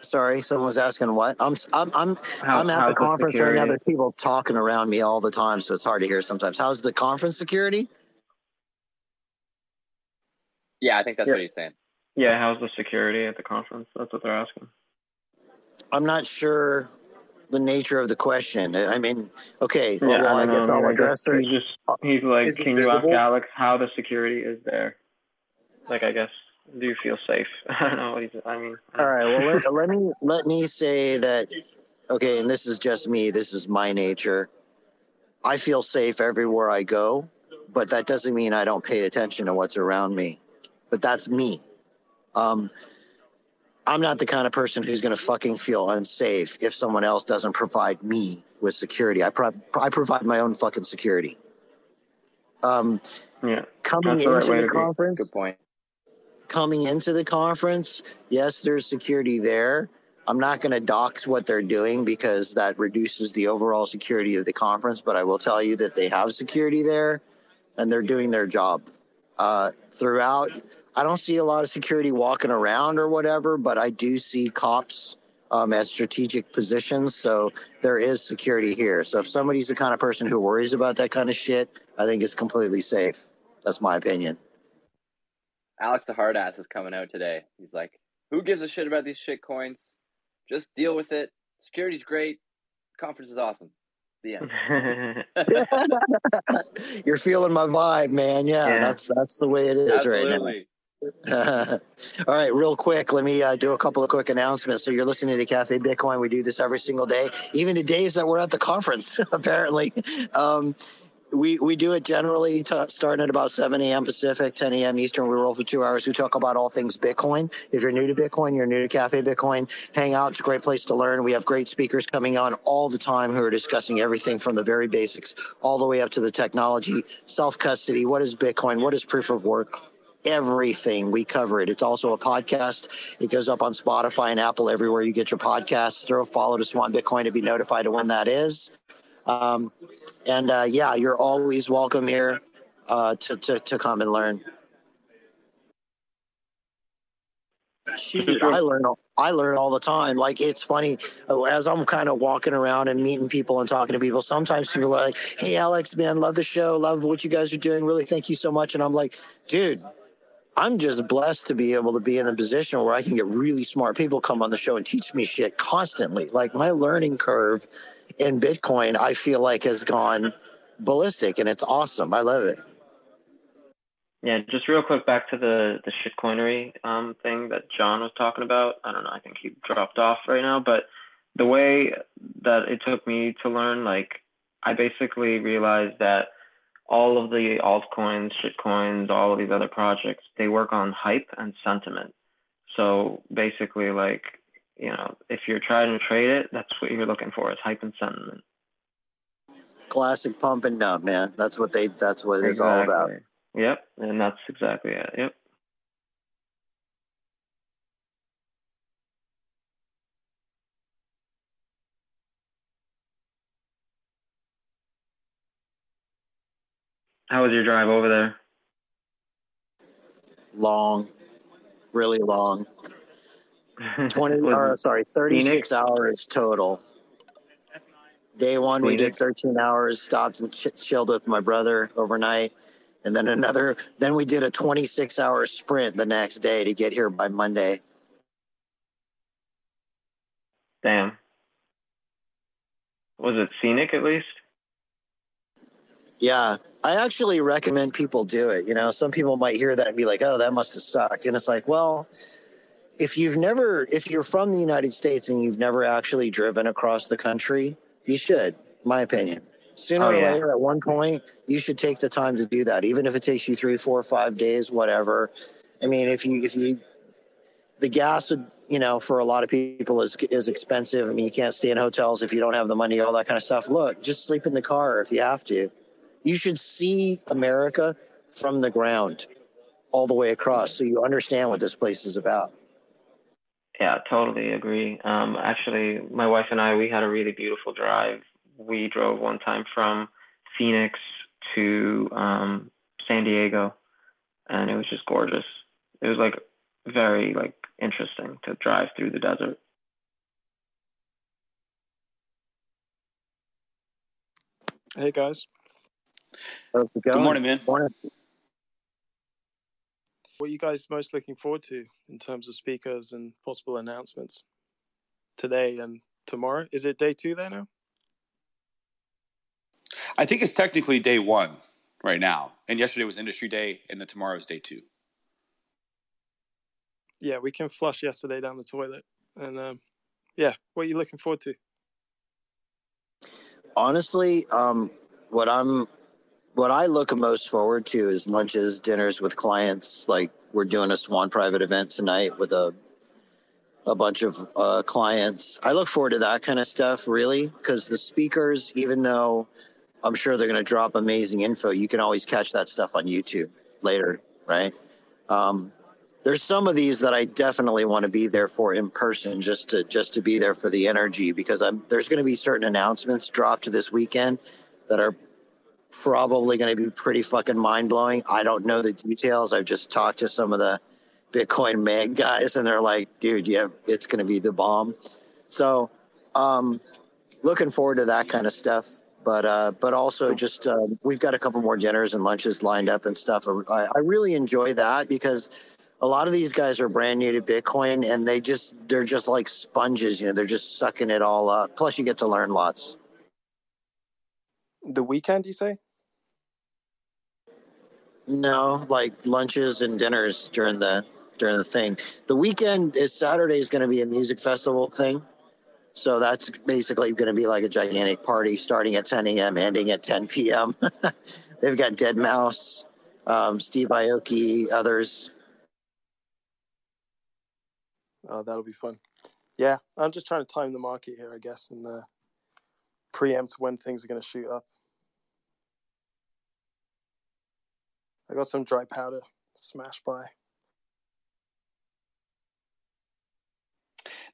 Sorry, someone was asking what. I'm I'm I'm How, I'm at the conference the and other people talking around me all the time, so it's hard to hear sometimes. How's the conference security? Yeah, I think that's yeah. what he's saying. Yeah, how's the security at the conference? That's what they're asking. I'm not sure the nature of the question. I mean, okay, yeah, well, I, I guess I'll address it. He's just he's like, can you ask Alex how the security is there? Like, I guess do you feel safe? I don't know what he's. I mean. All right. Well, let, let me let me say that. Okay, and this is just me. This is my nature. I feel safe everywhere I go, but that doesn't mean I don't pay attention to what's around me. But that's me. Um, I'm not the kind of person who's going to fucking feel unsafe if someone else doesn't provide me with security. I, pro- I provide my own fucking security. Um, yeah, coming into the, the conference. Good point coming into the conference, yes, there's security there. I'm not going to dox what they're doing because that reduces the overall security of the conference, but I will tell you that they have security there and they're doing their job. Uh, throughout, I don't see a lot of security walking around or whatever, but I do see cops um, at strategic positions. So there is security here. So if somebody's the kind of person who worries about that kind of shit, I think it's completely safe. That's my opinion. Alex the hard ass is coming out today. He's like, "Who gives a shit about these shit coins? Just deal with it. Security's great. Conference is awesome." The end. You're feeling my vibe, man. Yeah, yeah, that's that's the way it is Absolutely. right now. All right, real quick, let me uh, do a couple of quick announcements. So you're listening to Cafe Bitcoin. We do this every single day, even the days that we're at the conference. apparently, um, we we do it generally t- starting at about 7 a.m. Pacific, 10 a.m. Eastern. We roll for two hours. We talk about all things Bitcoin. If you're new to Bitcoin, you're new to Cafe Bitcoin, hang out. It's a great place to learn. We have great speakers coming on all the time who are discussing everything from the very basics all the way up to the technology, self custody. What is Bitcoin? What is proof of work? Everything. We cover it. It's also a podcast. It goes up on Spotify and Apple everywhere you get your podcasts. Throw a follow to Swan Bitcoin to be notified of when that is. Um, and uh, yeah, you're always welcome here uh, to, to, to come and learn. Shoot, I learn I learn all the time. Like it's funny as I'm kind of walking around and meeting people and talking to people. Sometimes people are like, "Hey, Alex, man, love the show, love what you guys are doing. Really, thank you so much." And I'm like, "Dude, I'm just blessed to be able to be in the position where I can get really smart people come on the show and teach me shit constantly. Like my learning curve in Bitcoin, I feel like has gone ballistic, and it's awesome. I love it." Yeah, just real quick back to the the shitcoinery um, thing that John was talking about. I don't know. I think he dropped off right now, but the way that it took me to learn, like, I basically realized that all of the altcoins, shitcoins, all of these other projects, they work on hype and sentiment. So basically, like, you know, if you're trying to trade it, that's what you're looking for is hype and sentiment. Classic pump and dump, man. That's what they. That's what exactly. it's all about. Yep, and that's exactly it. Yep. How was your drive over there? Long, really long. Twenty or sorry, thirty six hours total. Day one, Phoenix. we did thirteen hours. Stopped and ch- chilled with my brother overnight and then another then we did a 26 hour sprint the next day to get here by monday damn was it scenic at least yeah i actually recommend people do it you know? Some people might hear that and be like oh that must have sucked. And it's like well if you've never if you're from the united states and you've never actually driven across the country you should my opinion. Sooner oh, or yeah. later at one point you should take the time to do that even if it takes you three four five days whatever. I mean if you if you the gas would you know for a lot of people is is expensive. I mean you can't stay in hotels if you don't have the money all that kind of stuff. Look just sleep in the car if you have to you should see america from the ground all the way across so you understand what this place is about yeah totally agree um, actually my wife and i we had a really beautiful drive we drove one time from Phoenix to um, San Diego, and it was just gorgeous. It was like very like interesting to drive through the desert. Hey guys. Good morning, man. Morning. What are you guys most looking forward to in terms of speakers and possible announcements today and tomorrow? Is it day two there now? I think it's technically day one right now, and yesterday was industry day, and then tomorrow is day two. Yeah, we can flush yesterday down the toilet, and um, yeah, what are you looking forward to? Honestly, um, what I'm, what I look most forward to is lunches, dinners with clients. Like we're doing a Swan private event tonight with a a bunch of uh, clients. I look forward to that kind of stuff, really, because the speakers, even though I'm sure they're going to drop amazing info. You can always catch that stuff on YouTube later, right? Um, there's some of these that I definitely want to be there for in person, just to just to be there for the energy, because I'm there's going to be certain announcements dropped this weekend that are probably going to be pretty fucking mind blowing. I don't know the details. I've just talked to some of the Bitcoin mag guys, and they're like, "Dude, yeah, it's going to be the bomb." So, um, looking forward to that kind of stuff but uh, but also just uh, we've got a couple more dinners and lunches lined up and stuff. I, I, really enjoy that because a lot of these guys are brand new to Bitcoin and they just they're just like sponges. You know, they're just sucking it all up. Plus, you get to learn lots. The weekend, you say? No, like lunches and dinners during the during the thing. The weekend is Saturday is going to be a music festival thing. So that's basically going to be like a gigantic party starting at 10 a.m., ending at 10 p.m. They've got Deadmau5, um, Steve Aoki, others. Oh, that'll be fun. Yeah, I'm just trying to time the market here, I guess, and uh, preempt when things are going to shoot up. I got some dry powder smash buy.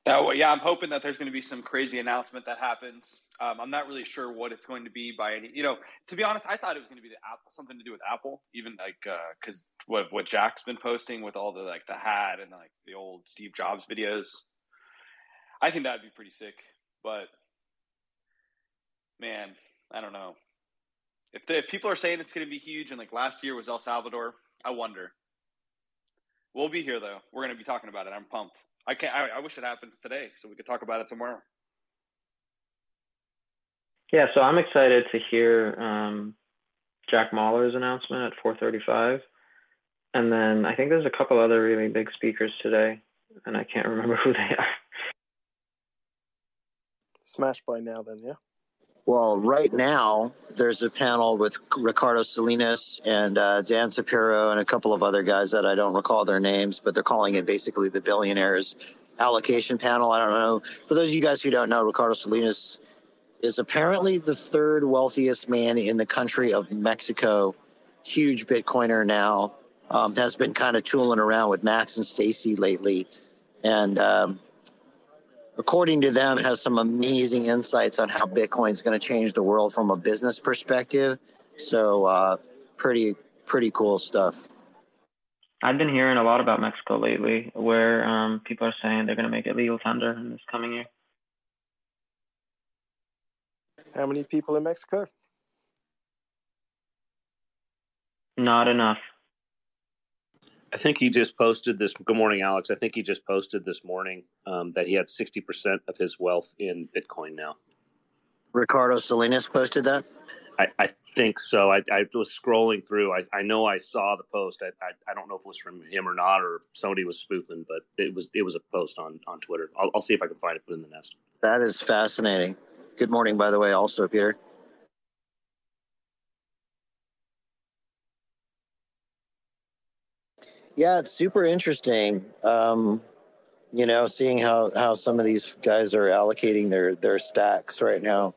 Now, yeah, I'm hoping that there's going to be some crazy announcement that happens. Um, I'm not really sure what it's going to be by any. You know, to be honest, I thought it was going to be the Apple, something to do with Apple, even like because uh, what what Jack's been posting with all the like the hat and like the old Steve Jobs videos. I think that'd be pretty sick, but man, I don't know. If, the, if people are saying it's going to be huge, and like last year was El Salvador, I wonder. We'll be here though. We're going to be talking about it. I'm pumped. I can't. I, I wish it happens today so we could talk about it tomorrow. Yeah, so I'm excited to hear um, Jack Mallers' announcement at 4:35, and then I think there's a couple other really big speakers today, and I can't remember who they are. Smash buy now, then, yeah. Well, right now there's a panel with Ricardo Salinas and uh, Dan Tapiero and a couple of other guys that I don't recall their names, but they're calling it basically the billionaires allocation panel. I don't know. For those of you guys who don't know, Ricardo Salinas is apparently the third wealthiest man in the country of Mexico. Huge Bitcoiner now. Um, has been kind of tooling around with Max and Stacy lately, and um, according to them, has some amazing insights on how Bitcoin is going to change the world from a business perspective. So, uh, pretty pretty cool stuff. I've been hearing a lot about Mexico lately, where um, people are saying they're going to make it legal tender in this coming year. How many people in Mexico? Not enough. I think he just posted this. Good morning, Alex. I think he just posted this morning um, that he had 60% of his wealth in Bitcoin now. Ricardo Salinas posted that? I, I think so. I, I, was scrolling through. I, I know I saw the post. I, don't know if it was from him or not, or somebody was spoofing, but it was it was a post on, on Twitter. I'll, I'll see if I can find it. Put in the nest. That is fascinating. Good morning, by the way, also, Peter. Yeah, it's super interesting. Um, you know, seeing how how some of these guys are allocating their their stacks right now.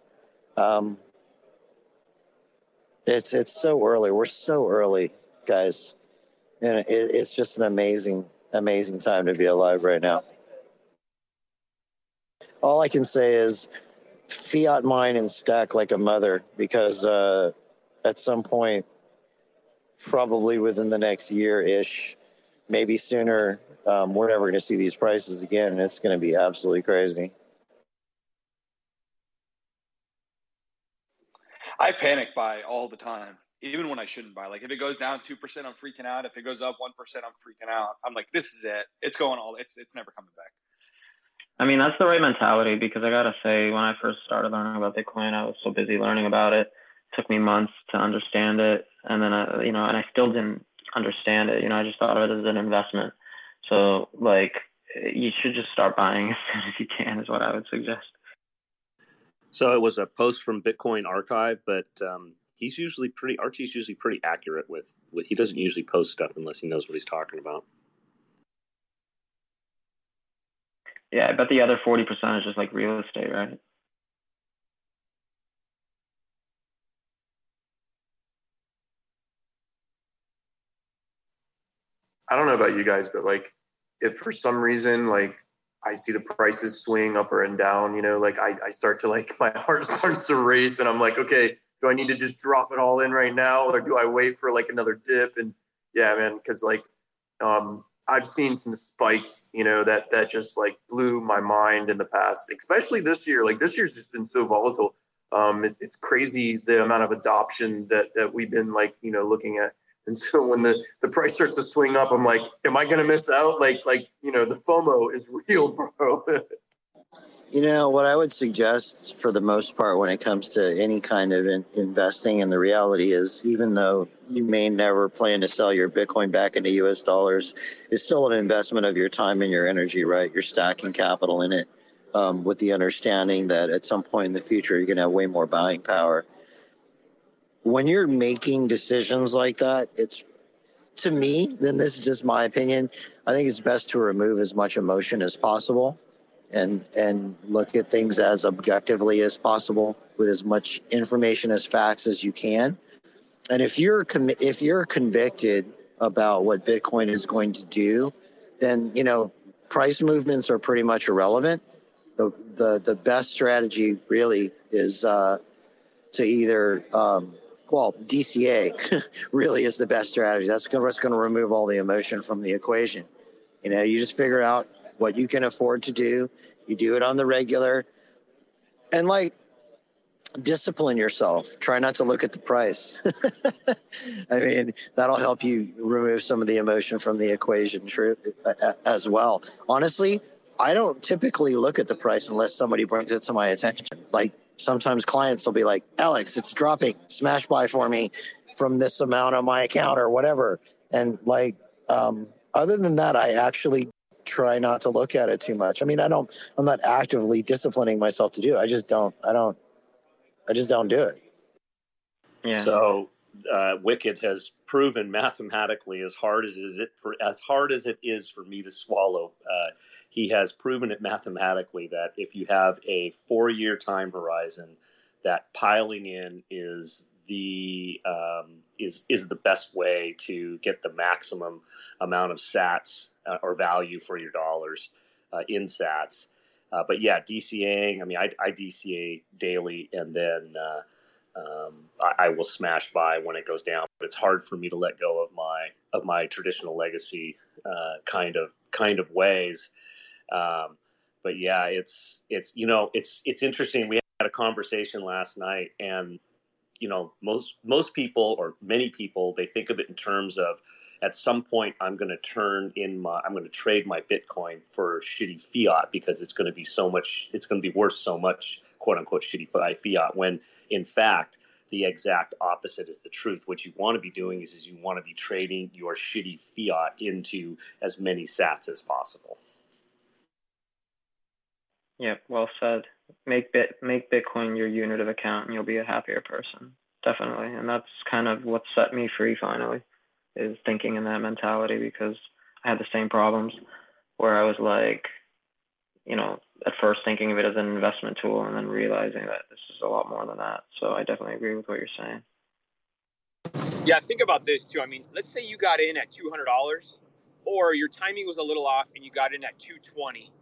Um, it's it's so early. We're so early, guys, and it, it's just an amazing amazing time to be alive right now. All I can say is fiat mine and stack like a mother because uh, at some point, probably within the next year ish, maybe sooner, um, we're never going to see these prices again. And it's going to be absolutely crazy. I panic buy all the time, even when I shouldn't buy. Like if it goes down two percent, I'm freaking out. If it goes up one percent, I'm freaking out. I'm like, this is it. It's going all. It's it's never coming back. I mean, that's the right mentality because I gotta say, when I first started learning about Bitcoin, I was so busy learning about it. it took me months to understand it, and then I, you know, and I still didn't understand it. You know, I just thought of it as an investment. So, like, you should just start buying as soon as you can, is what I would suggest. So it was a post from Bitcoin Archive, but um, he's usually pretty. Archie's usually pretty accurate with with. He doesn't usually post stuff unless he knows what he's talking about. Yeah, I bet the other 40% is just like real estate, right? I don't know about you guys, but like if for some reason like I see the prices swing up or and down, you know, like I, I start to like my heart starts to race and I'm like, okay, do I need to just drop it all in right now or do I wait for like another dip? And yeah, man, because like um I've seen some spikes, you know, that that just like blew my mind in the past, especially this year. Like this year's just been so volatile. Um, it, it's crazy the amount of adoption that that we've been like, you know, looking at. And so when the the price starts to swing up, I'm like, am I going to miss out? Like like you know, the FOMO is real, bro. You know, what I would suggest for the most part when it comes to any kind of in- investing, and the reality is, even though you may never plan to sell your Bitcoin back into US dollars, it's still an investment of your time and your energy, right? You're stacking capital in it um, with the understanding that at some point in the future, you're going to have way more buying power. When you're making decisions like that, it's to me, then this is just my opinion. I think it's best to remove as much emotion as possible and and look at things as objectively as possible with as much information as facts as you can. And if you're if you're convicted about what Bitcoin is going to do, then you know price movements are pretty much irrelevant. The the the best strategy really is uh, to either um, well DCA really is the best strategy. That's what's going to remove all the emotion from the equation. You know, you just figure out what you can afford to do. You do it on the regular, and like discipline yourself. Try not to look at the price. I mean, that'll help you remove some of the emotion from the equation as well. Honestly, I don't typically look at the price unless somebody brings it to my attention. Like sometimes clients will be like, Alex, it's dropping, smash buy for me from this amount on my account or whatever. And like, um, other than that, I actually try not to look at it too much. I mean, I don't, I'm not actively disciplining myself to do it. I just don't, I don't, I just don't do it. Yeah. So uh, Wicked has proven mathematically as hard as is it for as hard as it is for me to swallow. Uh, he has proven it mathematically that if you have a four-year time horizon, that piling in is the um, is is the best way to get the maximum amount of Sats uh, or value for your dollars uh, in Sats. Uh, but yeah, DCAing. I mean, I, I DCA daily, and then uh, um, I, I, will smash buy when it goes down. But it's hard for me to let go of my of my traditional legacy uh, kind of kind of ways. Um, but yeah, it's it's you know it's it's interesting. We had a conversation last night, and you know most most people or many people they think of it in terms of at some point I'm going to turn in my I'm going to trade my Bitcoin for shitty fiat because it's going to be so much it's going to be worth so much quote unquote shitty fiat when in fact the exact opposite is the truth. What you want to be doing is, is you want to be trading your shitty fiat into as many sats as possible. Yeah, well said. Make bit make Bitcoin your unit of account and you'll be a happier person. Definitely. And that's kind of what set me free finally is thinking in that mentality because I had the same problems where I was like, you know, at first thinking of it as an investment tool and then realizing that this is a lot more than that. So I definitely agree with what you're saying. Yeah, think about this too. I mean, let's say you got in at two hundred dollars, or your timing was a little off and you got in at two twenty.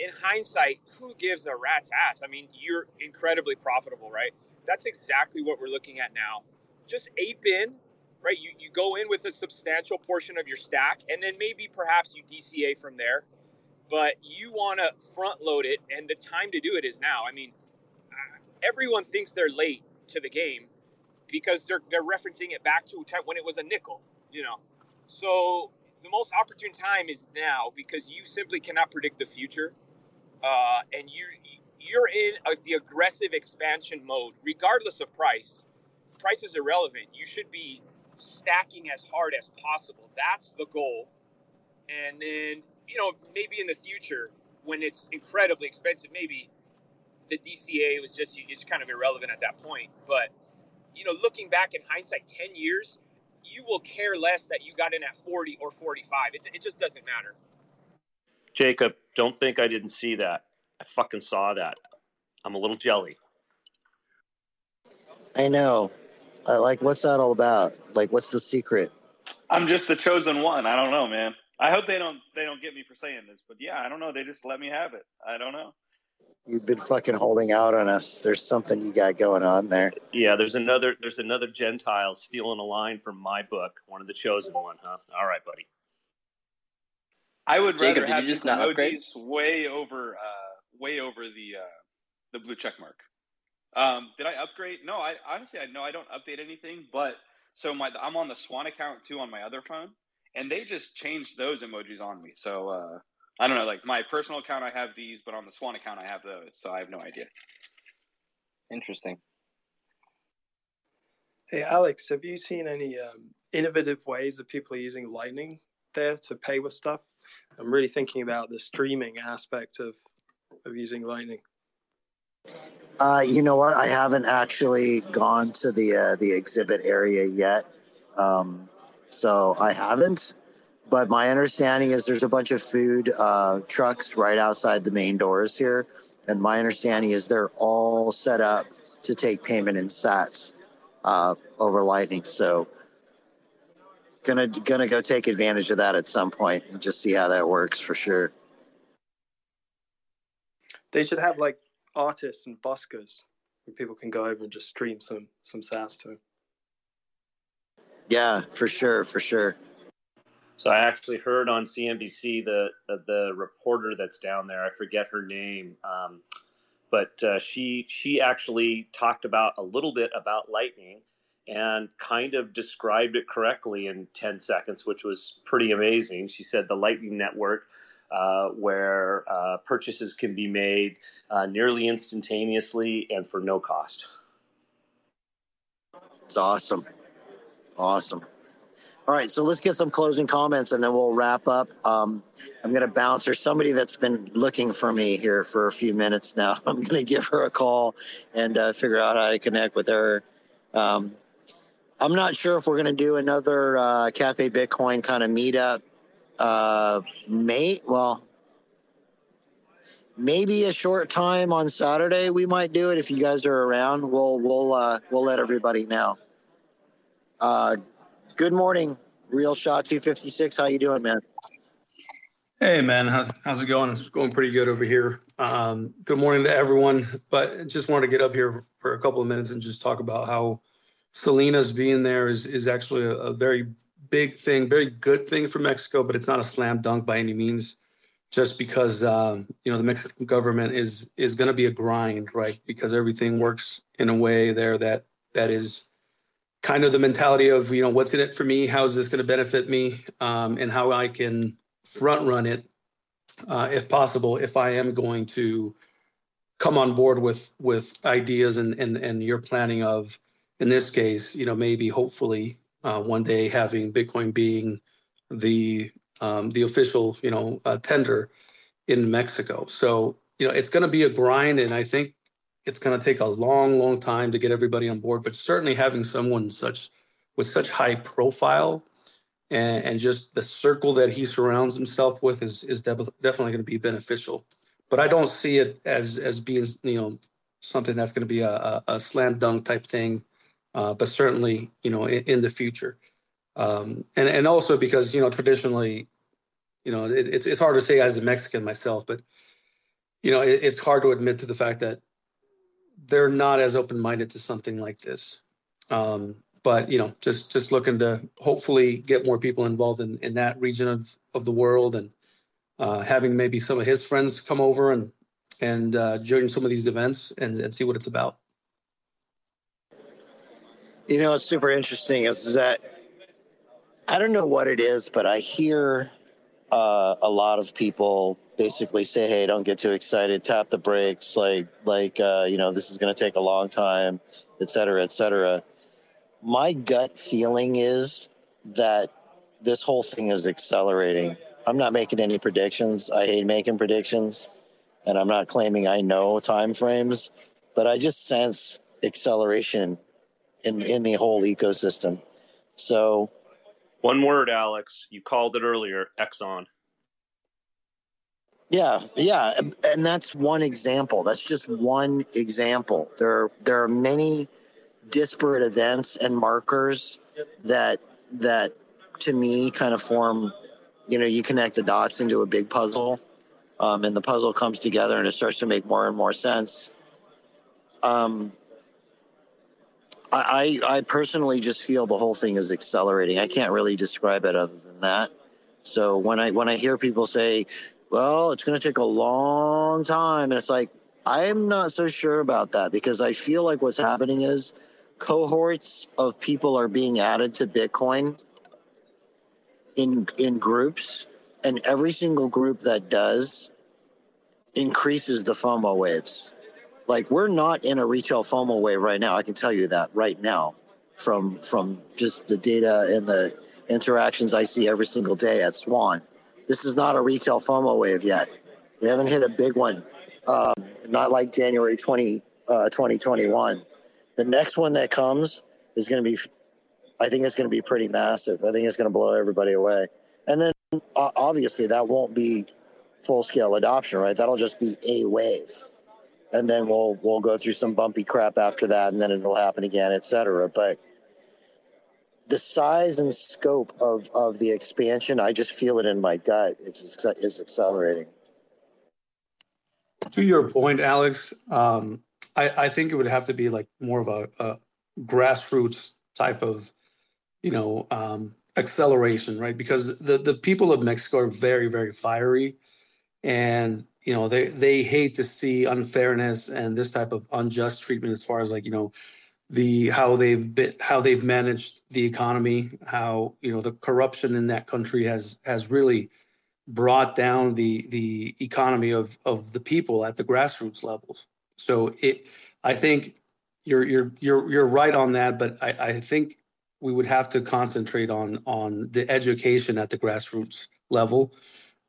In hindsight, who gives a rat's ass? I mean, you're incredibly profitable, right? That's exactly what we're looking at now. Just ape in right? You, you go in with a substantial portion of your stack, and then maybe perhaps you DCA from there, but you want to front load it, and the time to do it is now. I mean, uh, everyone thinks they're late to the game because they're they're referencing it back to when it was a nickel, you know. So the most opportune time is now because you simply cannot predict the future, uh, and you you're in a, the aggressive expansion mode, regardless of price. Price is irrelevant. You should be stacking as hard as possible. That's the goal. And then, you know, maybe in the future when it's incredibly expensive, maybe the DCA was just it's kind of irrelevant at that point. But you know, looking back in hindsight, ten years, you will care less that you got in at forty or forty-five. It, it just doesn't matter. Jacob, don't think I didn't see that. I fucking saw that. I'm a little jelly. I know. Uh, like, what's that all about? Like, what's the secret? I'm just the chosen one. I don't know, man. I hope they don't they don't get me for saying this, but yeah, I don't know. They just let me have it. I don't know. You've been fucking holding out on us. There's something you got going on there. Yeah, there's another there's another Gentile stealing a line from my book, one of the chosen one, huh? All right, buddy. I would Jacob, rather have just emojis upgrade? way over uh, way over the uh, the blue check mark. Um, did I upgrade? No, I honestly I know I don't update anything, but so my I'm on the Swan account too on my other phone, and they just changed those emojis on me. So uh, I don't know, like my personal account I have these, but on the Swan account I have those, so I have no idea. Interesting. Hey Alex, have you seen any um, innovative ways that people are using Lightning there to pay with stuff? I'm really thinking about the streaming aspect of of using Lightning. Uh, you know what? I haven't actually gone to the uh, the exhibit area yet, um, so I haven't. But my understanding is there's a bunch of food uh, trucks right outside the main doors here, and my understanding is they're all set up to take payment in Sats uh, over Lightning. So gonna gonna go take advantage of that at some point and just see how that works for sure. They should have like artists and buskers where people can go over and just stream some some sats to. Yeah, for sure, for sure. So I actually heard on CNBC the the reporter that's down there. I forget her name, um, but uh, she she actually talked about a little bit about Lightning and kind of described it correctly in 10 seconds, which was pretty amazing. She said the Lightning Network, uh, where uh, purchases can be made uh, nearly instantaneously and for no cost. It's awesome. Awesome. All right, so let's get some closing comments and then we'll wrap up. Um, I'm going to bounce. There's somebody that's been looking for me here for a few minutes now. I'm going to give her a call and uh, figure out how to connect with her. Um, I'm not sure if we're going to do another uh, Cafe Bitcoin kind of meetup. Uh, well, maybe a short time on Saturday. We might do it if you guys are around. We'll we'll uh, we'll let everybody know. Uh, good morning, Real Shot 256. How you doing, man? Hey, man. How's it going? It's going pretty good over here. Um, good morning to everyone. But just wanted to get up here for a couple of minutes and just talk about how Salinas being there is is actually a, a, very big thing, very good thing for Mexico, but it's not a slam dunk by any means. Just because um, you know the Mexican government is is going to be a grind, right? Because everything works in a way there that that is kind of the mentality of you know what's in it for me, how is this going to benefit me, um, and how I can front run it uh, if possible if I am going to come on board with with ideas and and and your planning of in this case, you know, maybe hopefully uh, one day having Bitcoin being the um, the official, you know, uh, tender in Mexico. So you know, it's going to be a grind, and I think it's going to take a long, long time to get everybody on board. But certainly having someone such with such high profile and, and just the circle that he surrounds himself with is is de- definitely going to be beneficial. But I don't see it as as being you know something that's going to be a, a, a slam dunk type thing uh, but certainly you know in, in the future. Um, and and also because you know traditionally, you know it, it's it's hard to say as a Mexican myself, but you know it, it's hard to admit to the fact that they're not as open minded to something like this. Um, but you know just just looking to hopefully get more people involved in in that region of of the world and uh, having maybe some of his friends come over and and uh, join some of these events and, and see what it's about. You know, it's super interesting is that I don't know what it is, but I hear uh, a lot of people basically say, "Hey, don't get too excited. Tap the brakes. Like, like uh, you know, this is going to take a long time, et cetera, et cetera." My gut feeling is that this whole thing is accelerating. I'm not making any predictions. I hate making predictions, and I'm not claiming I know time frames, but I just sense acceleration in in the whole ecosystem. So, one word, Alex. You called it earlier. Exxon. Yeah, yeah, and that's one example. That's just one example. There, there are many disparate events and markers that that to me kind of form. You know, you connect the dots into a big puzzle, um, and the puzzle comes together, and it starts to make more and more sense. Um, I, I personally just feel the whole thing is accelerating. I can't really describe it other than that. So when I when I hear people say, "Well, it's going to take a long time," and it's like I'm not so sure about that because I feel like what's happening is cohorts of people are being added to Bitcoin in in groups, and every single group that does increases the FOMO waves like we're not in a retail FOMO wave right now. I can tell you that right now from from just the data and the interactions I see every single day at Swan. This is not a retail FOMO wave yet. We haven't hit a big one. Um, not like January 20, uh, 2021. The next one that comes is going to be, I think it's going to be pretty massive. I think it's going to blow everybody away. And then uh, obviously that won't be full scale adoption, right? That'll just be a wave and then we'll we'll go through some bumpy crap after that, and then it'll happen again, etc. But the size and scope of of the expansion, I just feel it in my gut. It's it's accelerating. To your point, Alex, um, I, I think it would have to be like more of a, a grassroots type of, you know, um, acceleration, right? Because the the people of Mexico are very very fiery, and you know they they hate to see unfairness and this type of unjust treatment as far as like you know the how they've been how they've managed the economy how you know the corruption in that country has has really brought down the the economy of of the people at the grassroots levels. So it i think you're you're you're you're right on that but i i think we would have to concentrate on on the education at the grassroots level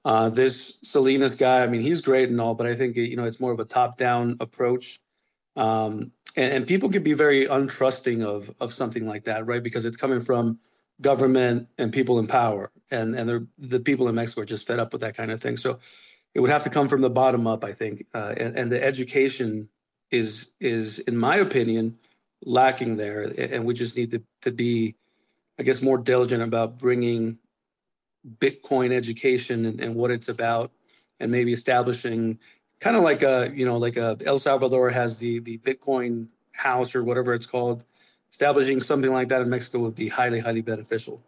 uh, this Salinas guy, I mean, he's great and all, but I think you know it's more of a top-down approach. Um, and, and people can be very untrusting of of something like that, right? Because it's coming from government and people in power, and and the people in Mexico are just fed up with that kind of thing. So it would have to come from the bottom up, I think, uh, and, and the education is is, in my opinion, lacking there, and we just need to to be, I guess, more diligent about bringing Bitcoin education and, and what it's about, and maybe establishing kind of like a you know like a El Salvador has the the Bitcoin house or whatever it's called. Establishing something like that in Mexico would be highly highly beneficial.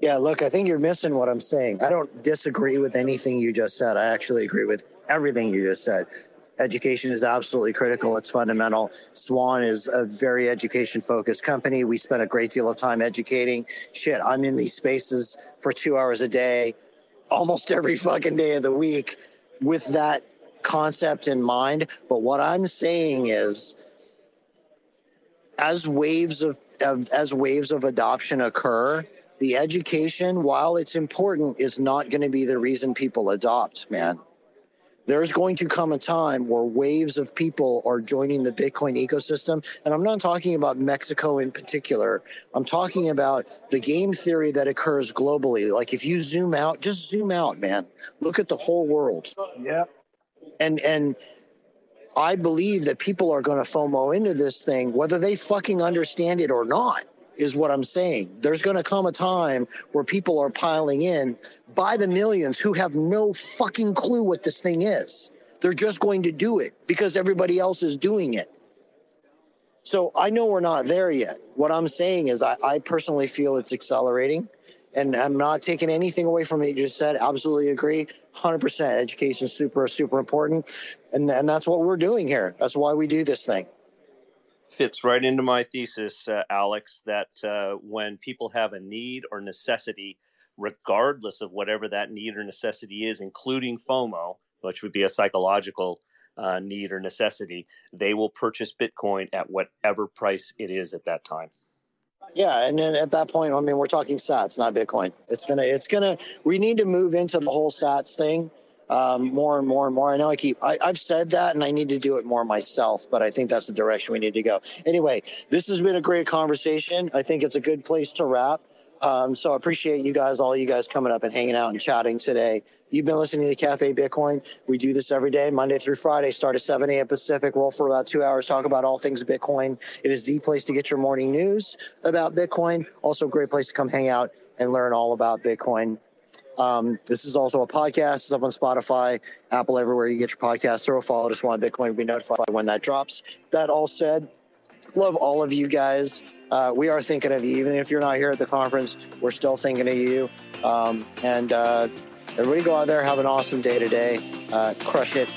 Yeah, look, I think you're missing what I'm saying. I don't disagree with anything you just said. I actually agree with everything you just said. Education is absolutely critical. It's fundamental. Swan is a very education focused company. We spend a great deal of time educating. Shit, I'm in these spaces for two hours a day, almost every fucking day of the week with that concept in mind. But what I'm saying is, as waves of, of as waves of adoption occur, the education, while it's important, is not going to be the reason people adopt, man. There's going to come a time where waves of people are joining the Bitcoin ecosystem. And I'm not talking about Mexico in particular. I'm talking about the game theory that occurs globally. Like if you zoom out, just zoom out, man. Look at the whole world. Yeah. And and I believe that people are going to FOMO into this thing, whether they fucking understand it or not is what I'm saying. There's going to come a time where people are piling in by the millions who have no fucking clue what this thing is. They're just going to do it because everybody else is doing it. So I know we're not there yet. What I'm saying is, I, I personally feel it's accelerating. And I'm not taking anything away from what you just said. Absolutely agree. 100%. Education is super, super important. And, and that's what we're doing here. That's why we do this thing fits right into my thesis, uh, Alex, that uh, when people have a need or necessity, regardless of whatever that need or necessity is, including FOMO, which would be a psychological uh, need or necessity, they will purchase Bitcoin at whatever price it is at that time. Yeah, and then at that point, I mean, we're talking Sats, not Bitcoin. It's gonna, it's gonna. We need to move into the whole Sats thing um, more and more and more. I know I keep, I, have said that and I need to do it more myself, but I think that's the direction we need to go. Anyway, this has been a great conversation. I think it's a good place to wrap. Um, so I appreciate you guys, all you guys coming up and hanging out and chatting today. You've been listening to Cafe Bitcoin. We do this every day, Monday through Friday, start at 7 a.m. Pacific, roll for about two hours, talk about all things Bitcoin. It is the place to get your morning news about Bitcoin. Also, a great place to come hang out and learn all about Bitcoin. Um, this is also a podcast. It's up on Spotify, Apple, everywhere you get your podcast. Throw a follow to Swan Bitcoin. To be notified when that drops. That all said, love all of you guys. Uh, we are thinking of you. Even if you're not here at the conference, we're still thinking of you. Um, and uh, everybody go out there, have an awesome day today. Uh, crush it.